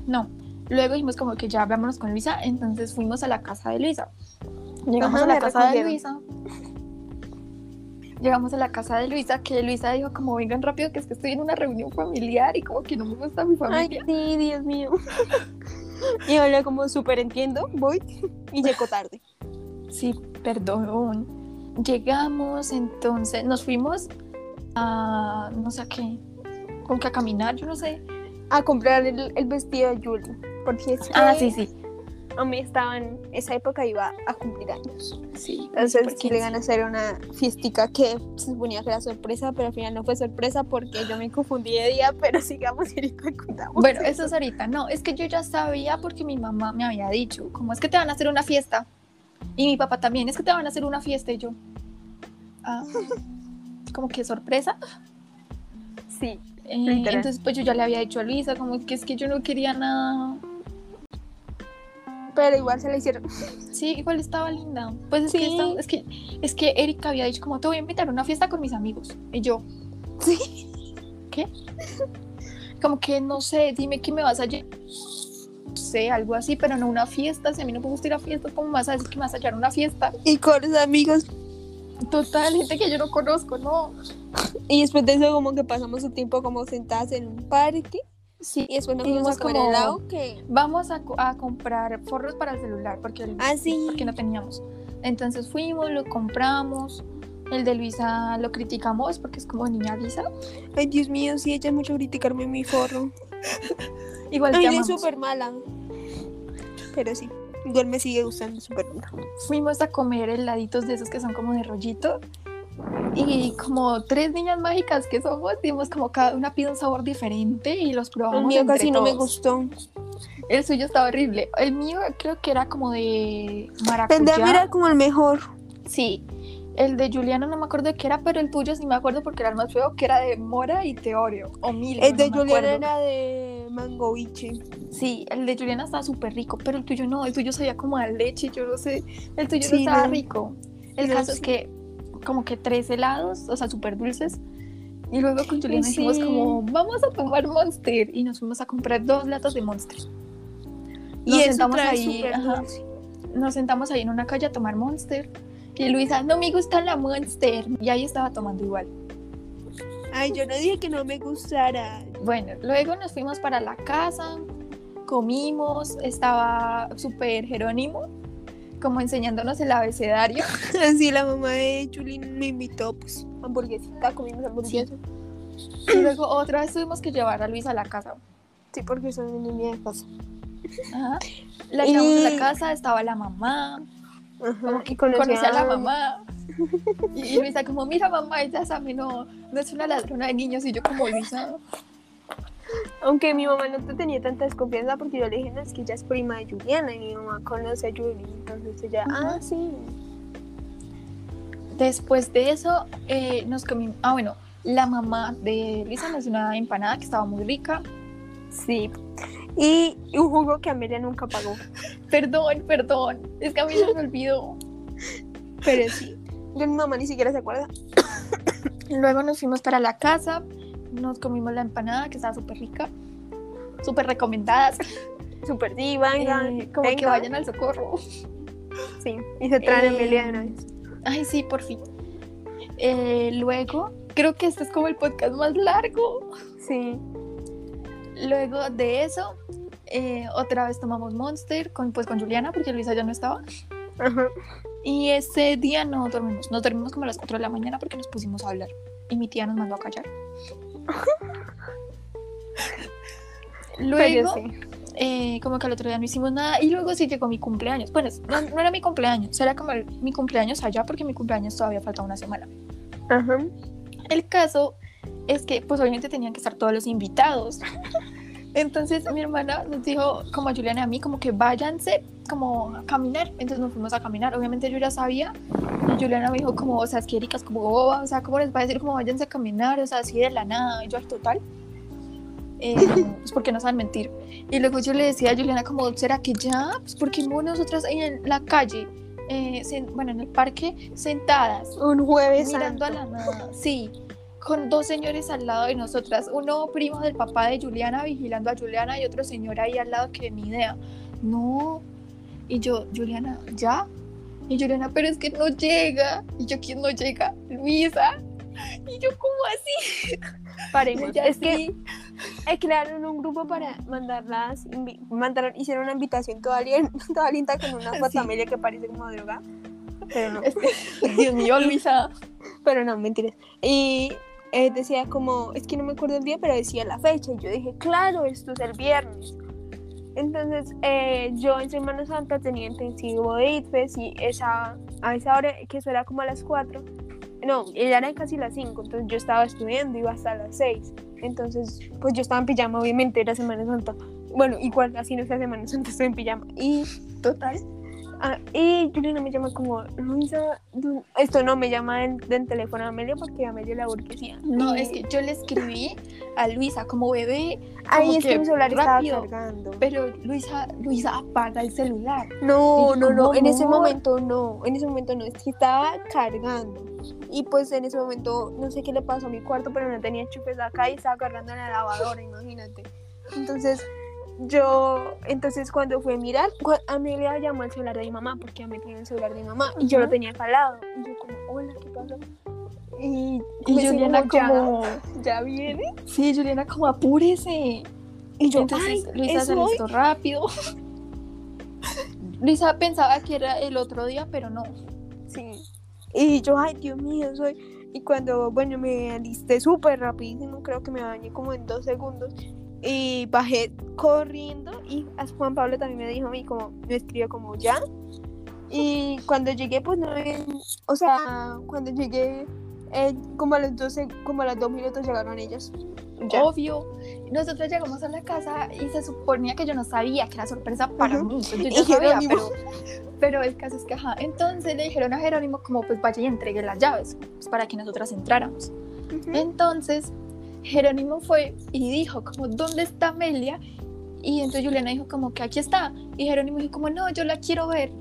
no, Luego dijimos como que ya vámonos con Luisa, entonces fuimos a la casa de Luisa. Llegamos Ajá, a la casa de. Luisa. Llegamos a la casa de Luisa, que Luisa dijo como vengan rápido, que es que estoy en una reunión familiar y como que no me gusta mi Ay, familia. sí, Dios mío. y ahora como súper entiendo, voy y llego tarde. Sí, perdón. Llegamos, entonces nos fuimos a, no sé a qué, como que a caminar, yo no sé. A comprar el, el vestido de Julie. Porque es que Ah, sí, sí. A mí estaba en esa época iba a cumplir años. Sí, Entonces sí le iban a hacer una fiestica que se suponía que era sorpresa, pero al final no fue sorpresa porque yo me confundí de día, pero sigamos y contamos. Bueno, eso es ahorita. No, es que yo ya sabía porque mi mamá me había dicho, como es que te van a hacer una fiesta. Y mi papá también, es que te van a hacer una fiesta. Y yo, ah, como que sorpresa. Sí. Eh, entonces, pues yo ya le había dicho a Luisa, como que es que yo no quería nada. Pero igual se la hicieron. Sí, igual estaba linda. Pues es, que, Sí. esta- es que es que Erika había dicho, como te voy a invitar a una fiesta con mis amigos. Y yo, Sí. ¿qué? Como que no sé, dime que me vas a llevar. No sé, algo así, pero no una fiesta. Si a mí no me gusta ir a fiestas, ¿cómo me vas a decir que me vas a llevar a una fiesta? Y con los amigos. Total, gente que yo no conozco, no. Y después de eso como que pasamos un tiempo como sentadas en un parque. Sí, Y después nos fuimos a comer como- helado que... vamos a, a comprar forros para el celular porque, Ah, sí. porque no teníamos. Entonces fuimos, lo compramos. El de Luisa lo criticamos porque es como niña Luisa. Ay, Dios mío, sí, ella es mucho criticarme mi forro. Igual Ay, es súper mala. Pero sí, igual me sigue gustando súper bien. Fuimos a comer heladitos de esos que son como de rollito. Y como tres niñas mágicas que somos, dimos como cada una pide un sabor diferente y los probamos. El mío entre casi no me gustó. El suyo estaba horrible. El mío creo que era como de maracuyá. Tendría era como el mejor. Sí. El de Juliana no me acuerdo de qué era, pero el tuyo sí me acuerdo porque era el más feo, que era de mora y de Oreo. O mil. El de no Juliana era de mango biche. Sí, el de Juliana estaba súper rico, pero el tuyo no, el tuyo sabía como a leche, yo no sé. El tuyo no estaba no. rico. El caso es que como que tres helados, o sea, súper dulces. Y luego con Juliana Sí. dijimos como, vamos a tomar Monster. Y nos fuimos a comprar dos latas de Monster. Y Nos eso sentamos ahí, ajá. Nos sentamos ahí en una calle a tomar Monster. Y Luisa, no me gusta la Monster. Y ahí estaba tomando igual. Ay, yo no dije que no me gustara. Bueno, luego nos fuimos para la casa, comimos, estaba súper Jerónimo, como enseñándonos el abecedario. Así la mamá de Julín me invitó, pues, hamburguesita, comimos hamburguesa. Y luego otra vez tuvimos que llevar a Luis a la casa. Sí, porque soy una niña de casa. Ajá. La llevamos a la casa, estaba la mamá, Ajá. como que conocía a la mamá. Y, y Luisa como, mira mamá, ella sabe, no, no es una ladrona de niños. Y yo como, Luisa, Aunque mi mamá no te tenía tanta desconfianza porque yo le dije, no, es que ella es prima de Juliana y mi mamá conoce a Julie. Entonces ella, ah, sí. después de eso eh, nos comimos, ah bueno, la mamá de Luisa nos dio una empanada que estaba muy rica. Sí. Y un jugo que Amelia nunca pagó. Perdón, perdón, es que a mí se me olvidó. Pero sí. Yo mi mamá ni siquiera se acuerda. Luego nos fuimos para la casa, nos comimos la empanada que estaba súper rica, súper recomendadas, Súper vengan. eh, como que vayan al socorro. Sí. Y se traen Eh, Amelia de una vez. Ay, sí, por fin. Eh, luego, creo que este es como el podcast más largo. Sí. Luego de eso, eh, otra vez tomamos Monster con, pues, con Juliana, porque Luisa ya no estaba. Ajá. Y ese día no dormimos, nos dormimos como a las 4 de la mañana porque nos pusimos a hablar. Y mi tía nos mandó a callar. Luego, sí. eh, como que al otro día no hicimos nada y luego sí llegó mi cumpleaños. Bueno, no, no era mi cumpleaños, era como el- mi cumpleaños allá porque mi cumpleaños todavía falta una semana. Ajá. El caso es que pues obviamente tenían que estar todos los invitados. Entonces mi hermana nos dijo, como a Juliana y a mí, como que váyanse como a caminar. Entonces nos fuimos a caminar. Obviamente yo ya sabía. Y Juliana me dijo como, o sea, es que Erika es como boba, o sea, ¿cómo les va a decir como váyanse a caminar? O sea, así de la nada. Y yo al total. Eh, pues porque no saben mentir. Y luego yo le decía a Juliana como, ¿será que ya? Pues porque no nosotras ahí en la calle, eh, bueno, en el parque, sentadas Un jueves mirando santo. a la nada. Sí. Con dos señores al lado de nosotras, uno primo del papá de Juliana vigilando a Juliana y otro señor ahí al lado que ni idea. No. Y yo, Juliana, ¿ya? Y Juliana, pero es que no llega. Y yo, ¿quién no llega? Luisa. Y yo, ¿cómo así? Paremos. Ya es que eh, crearon un grupo para mandarlas, mandaron, hicieron una invitación toda, lien- toda linda con una Sí. fotomelia que parece como droga. Pero no, Dios mío, Luisa. pero no, mentiras. Y eh, decía como, es que no me acuerdo el día, pero decía la fecha. Y yo dije, claro, esto es el viernes. Entonces, eh, yo en Semana Santa tenía intensivo de ITFES y esa, a esa hora, que eso era como a las 4, no, ya eran casi las 5, entonces yo estaba estudiando, iba hasta las 6. Entonces, pues yo estaba en pijama, obviamente era Semana Santa. Bueno, igual, así no sea Semana Santa, estoy en pijama. Y, Total. Ah, y Juliana me llama como, Luisa, esto no, me llama en, en teléfono a Amelia porque Amelia la burguesía. No, Y- es que yo le escribí a Luisa como bebé, Ahí es que que mi celular rápido. estaba cargando. pero Luisa, Luisa apaga el celular. No, no, no, ¿cómo en ese no? momento no, en ese momento no, es que estaba cargando. Y pues en ese momento no sé qué le pasó a mi cuarto, pero no tenía chupes acá y estaba cargando en la lavadora, imagínate. Entonces, yo, entonces cuando fui a mirar, cua- Amelia llamó al celular de mi mamá, porque Amelia tenía el celular de mi mamá, y yo lo tenía acá al lado. Y yo como, hola, ¿qué pasó? Y, Y Juliana como, como, ¿ya, viene. sí, Juliana como apúrese. Y yo, Entonces "Ay, Luisa ¿es se hoy?". alistó rápido. Luisa pensaba que era el otro día, pero no. Sí. Y yo, ay, Dios mío, soy. Y cuando, bueno, me alisté súper rapidísimo, creo que me bañé como en dos segundos. Y bajé corriendo. Y Juan Pablo también me dijo a mí, como, me escribió como ya. Y cuando llegué, pues no, o sea, cuando llegué, eh, como a los 12, como a los dos minutos llegaron ellas. Ya. Obvio. Nosotros llegamos a la casa y se suponía que yo no sabía que era sorpresa para Ujú. mí. Entonces yo Y ya sabía, pero, pero el caso es que, ajá. Entonces le dijeron a Jerónimo como, pues vaya y entregue las llaves, pues, para que nosotras entráramos. Ujú. Entonces, Jerónimo fue y dijo como, ¿dónde está Amelia? Y entonces Juliana dijo como que aquí está. Y Jerónimo dijo como, no, yo la quiero ver.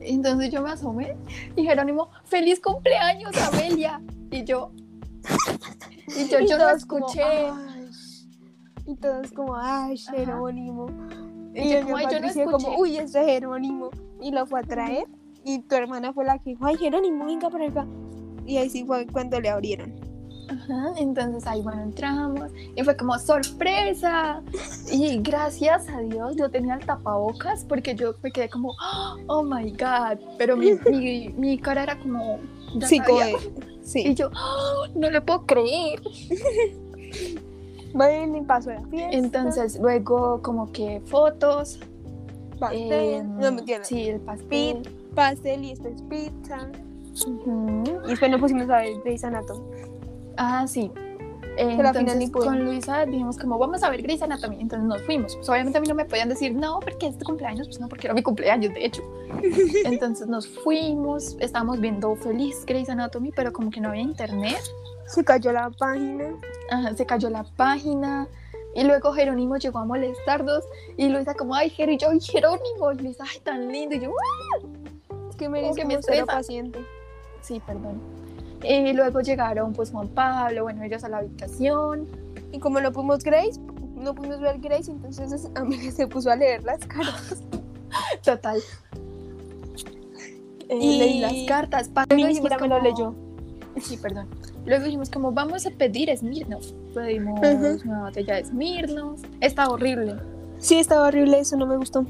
Entonces yo me asomé y Jerónimo, feliz cumpleaños, Amelia. Y yo, y yo, Y yo como, escuché. "Ay". Y todos como, ay. Jerónimo. Y yo como, "Ay, yo no como, escuché". uy, ese Jerónimo. Y lo fue a traer. Y tu hermana fue la que dijo, ay, Jerónimo, venga para acá. Y ahí sí fue cuando le abrieron. Ajá, entonces ahí bueno, entramos y fue como sorpresa. Y gracias a Dios yo tenía el tapabocas porque yo me quedé como, oh my god. Pero mi, mi, mi cara era como, ya Sí, sabía. Y yo, "Oh, no le puedo creer. Bueno, y pasó la fiesta. Entonces luego como que fotos. pastel. eh, no, mentira. Sí, el pastel. Pastel y después pizza. Y después nos pusimos a ver Grey's Anatomy. Ah, sí. Eh, Pero entonces ni con Luisa dijimos como vamos a ver Grey's Anatomy, entonces nos fuimos. Pues obviamente a mí no me podían decir no porque es tu cumpleaños, pues no porque era mi cumpleaños de hecho. Entonces nos fuimos, estábamos viendo feliz Grey's Anatomy, pero como que no había internet, Se cayó la página. Ajá, se cayó la página y luego Jerónimo llegó a molestarnos y Luisa como ay Jero y yo Jerónimo y Luisa ay tan lindo y yo "Ah". Es que me que me paciente. sí perdón. Y luego llegaron pues Juan Pablo, bueno ellos a la habitación. Y como no pudimos Grace, no pudimos ver Grace, entonces Amelia se puso a leer las cartas. Total. Eh, Y- leí las cartas. Pa- A mí luego ni siquiera me lo como- leyó. Sí, perdón. Luego dijimos como vamos a pedir Smirnoff. Pedimos Ujú. una botella de Smirnoff. Está horrible. Sí, estaba horrible, eso no me gustó.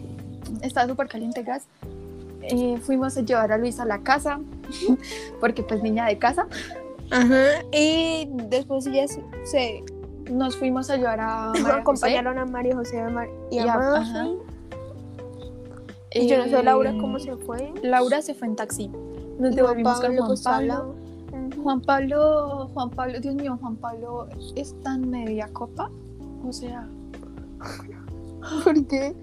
Está súper caliente gas. Eh, fuimos a llevar a Luisa a la casa. Porque pues niña de casa. Ajá. Y después ellas se Nos fuimos a llevar a María José. acompañaron a María José a Mar- y a Y a-. Y yo no sé Laura Eh, cómo se fue. Laura se fue en taxi. Nos devolvimos con Juan Pablo. Juan Pablo, Juan Pablo, Dios mío, Juan Pablo es tan media copa. O sea, ¿Por qué?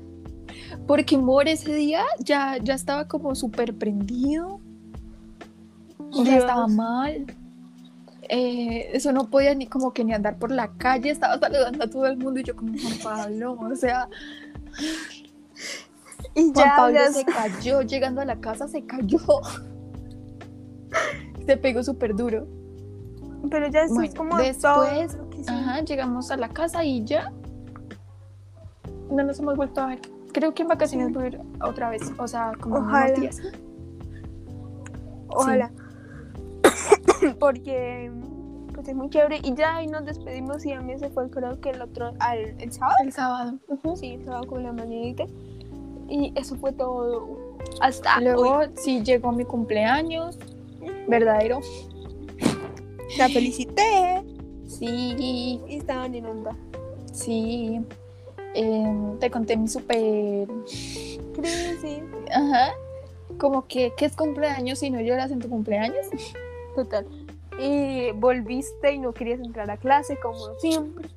Porque More ese día ya, ya estaba como súper prendido. Ya Dios. estaba mal. Eh, eso no podía ni como que ni andar por la calle, estaba saludando a todo el mundo y yo como Juan Pablo, o sea, Y Juan ya, Pablo ya se cayó, llegando a la casa se cayó. Se pegó súper duro. Pero ya es Bueno, como después, todo. Ajá, llegamos a la casa y ya no nos hemos vuelto a ver. Creo que en vacaciones voy a ir otra vez, o sea, como Ojalá. unos días. Ojalá. Porque pues es muy chévere. Y ya ahí nos despedimos y a mí se fue creo que el otro, al, el sábado. El sábado. Sí, el sábado con la mañanita. Y eso fue todo. Hasta Luego, hoy. sí, llegó mi cumpleaños, verdadero. La felicité. Sí, Y estaban en onda. sí. Em, te conté mi súper. Crisis. Ajá. Como que, ¿qué es cumpleaños si no lloras en tu cumpleaños? Total. Y volviste y no querías entrar a clase como siempre.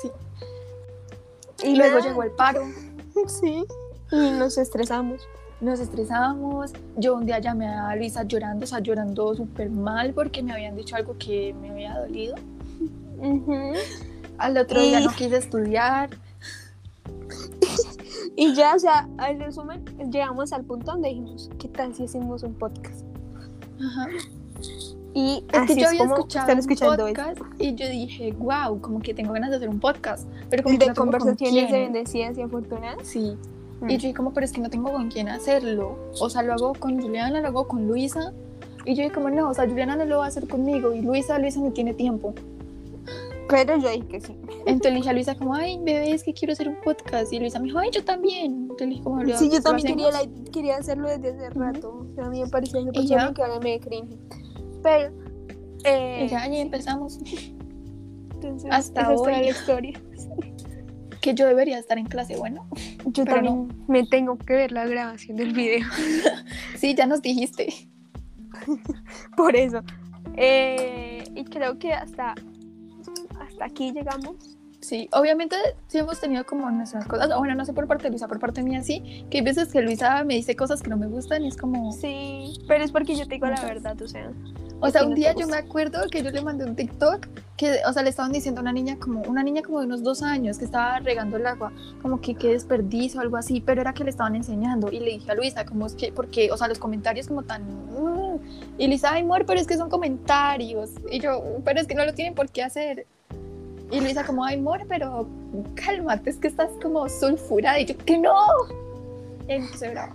Sí. Y luego llegó el paro. Sí. Y nos estresamos. Nos estresábamos. Yo un día llamé a Luisa llorando, o sea, llorando súper mal porque me habían dicho algo que me había dolido. Ujú. Al otro día no quise estudiar. Y ya, o sea, en resumen, llegamos al punto donde dijimos, ¿qué tal si hacemos un podcast? Ajá. Y Es así que yo es como escuchado están un escuchando esto. podcast y yo dije, wow, como que tengo ganas de hacer un podcast. Pero como El que de no tengo con conversaciones de bendecidas y afortunadas. Sí. Mm. Y yo dije, como, pero es que no tengo con quién hacerlo. O sea, lo hago con Juliana, lo hago con Luisa. Y yo dije, como, no, o sea, Juliana no lo va a hacer conmigo. Y Luisa, Luisa no tiene tiempo. Pero yo dije que sí. Entonces le dije a Luisa, como, ay, bebé, es que quiero hacer un podcast. Y Luisa me dijo, ay, yo también. Entonces le dije, como, Sí, yo ¿lo también quería, la- quería hacerlo desde hace rato. Sea, a mí me parecía súper ¿Y ya? que ahora me cringe. Pero, eh, Y ya, y empezamos. entonces, hasta esa es hoy. la historia. Que yo debería estar en clase, bueno. Yo Pero también me tengo que ver la grabación del video. Sí, ya nos dijiste. Por eso. Eh, y creo que hasta, hasta aquí llegamos. Sí, obviamente sí hemos tenido como nuestras cosas, bueno, no sé por parte de Luisa, por parte mía sí, que hay veces que Luisa me dice cosas que no me gustan y es como, Sí, pero es porque yo te digo la verdad, o sea. o sea, un día yo me acuerdo que yo le mandé un TikTok que, o sea, le estaban diciendo a una niña como, una niña como de unos dos años que estaba regando el agua, como que qué desperdicio algo así, pero era que le estaban enseñando y le dije a Luisa, como es que, porque, o sea, los comentarios como tan, "Mm", y Luisa, ay, amor, pero es que son comentarios, y yo, pero es que no lo tienen por qué hacer. Y Luisa como, ay, amor, pero cálmate, es que estás como sulfurada. Y yo, que no. Y brava.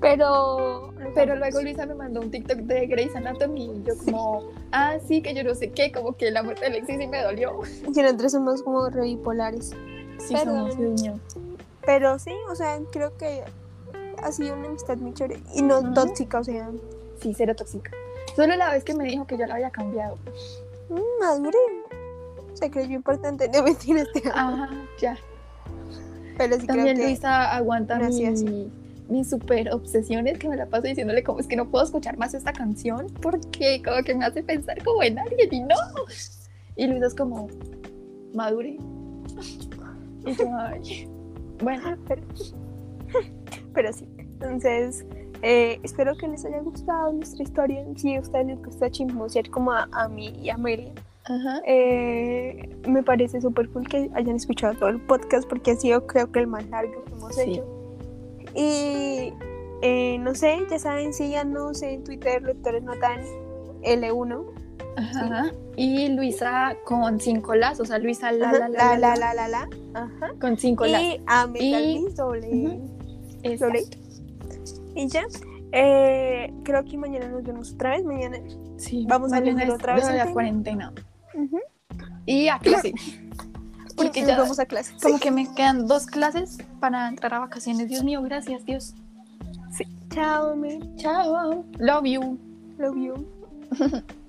Pero. Pero luego Luisa me mandó un TikTok de Grey's Anatomy y yo como, ah, sí, que yo no sé qué, como que la muerte de Alexis sí me dolió. Si nosotros somos como re bipolares. Sí, Perdón. somos, mío. Pero sí, o sea, creo que ha sido una amistad muy chévere. Y no tóxica, o sea. Sí, cero tóxica. Solo la vez que me dijo que yo la había cambiado. mm, Madure. Se creyó importante, no mentiras, te amo. Ah, ya. Pero sí También creo que. Luisa aguanta Gracias. mi, mis super obsesiones que me la paso diciéndole como es que no puedo escuchar más esta canción porque como que me hace pensar como en alguien y no. Y Luisa es como, madure. Y yo, ay. Bueno, Pero, pero sí. Entonces, eh, espero que les haya gustado nuestra historia. Si a ustedes les gusta chismosear como a, a mí y a Amelia, ajá. eh, me parece súper cool que hayan escuchado todo el podcast porque ha sido creo que el más largo que hemos Sí. hecho. Y eh, no sé, ya saben, síganos en Twitter, Lectores Notan L1. Ajá. Y Luisa con cinco las, o sea, Luisa la Ajá, la la, la, la, la, la. Ajá. con cinco las. Y Amelia Y- doble. Doble. Y ya. Eh, creo que mañana nos vemos otra vez. Mañana. Sí, Vamos a mañana otra vez de la tema. Y a clase. Porque ya vamos a clase. como que me quedan dos clases para entrar a vacaciones. Dios mío, gracias, Dios. Chao, me. Chao. Love you. Love you.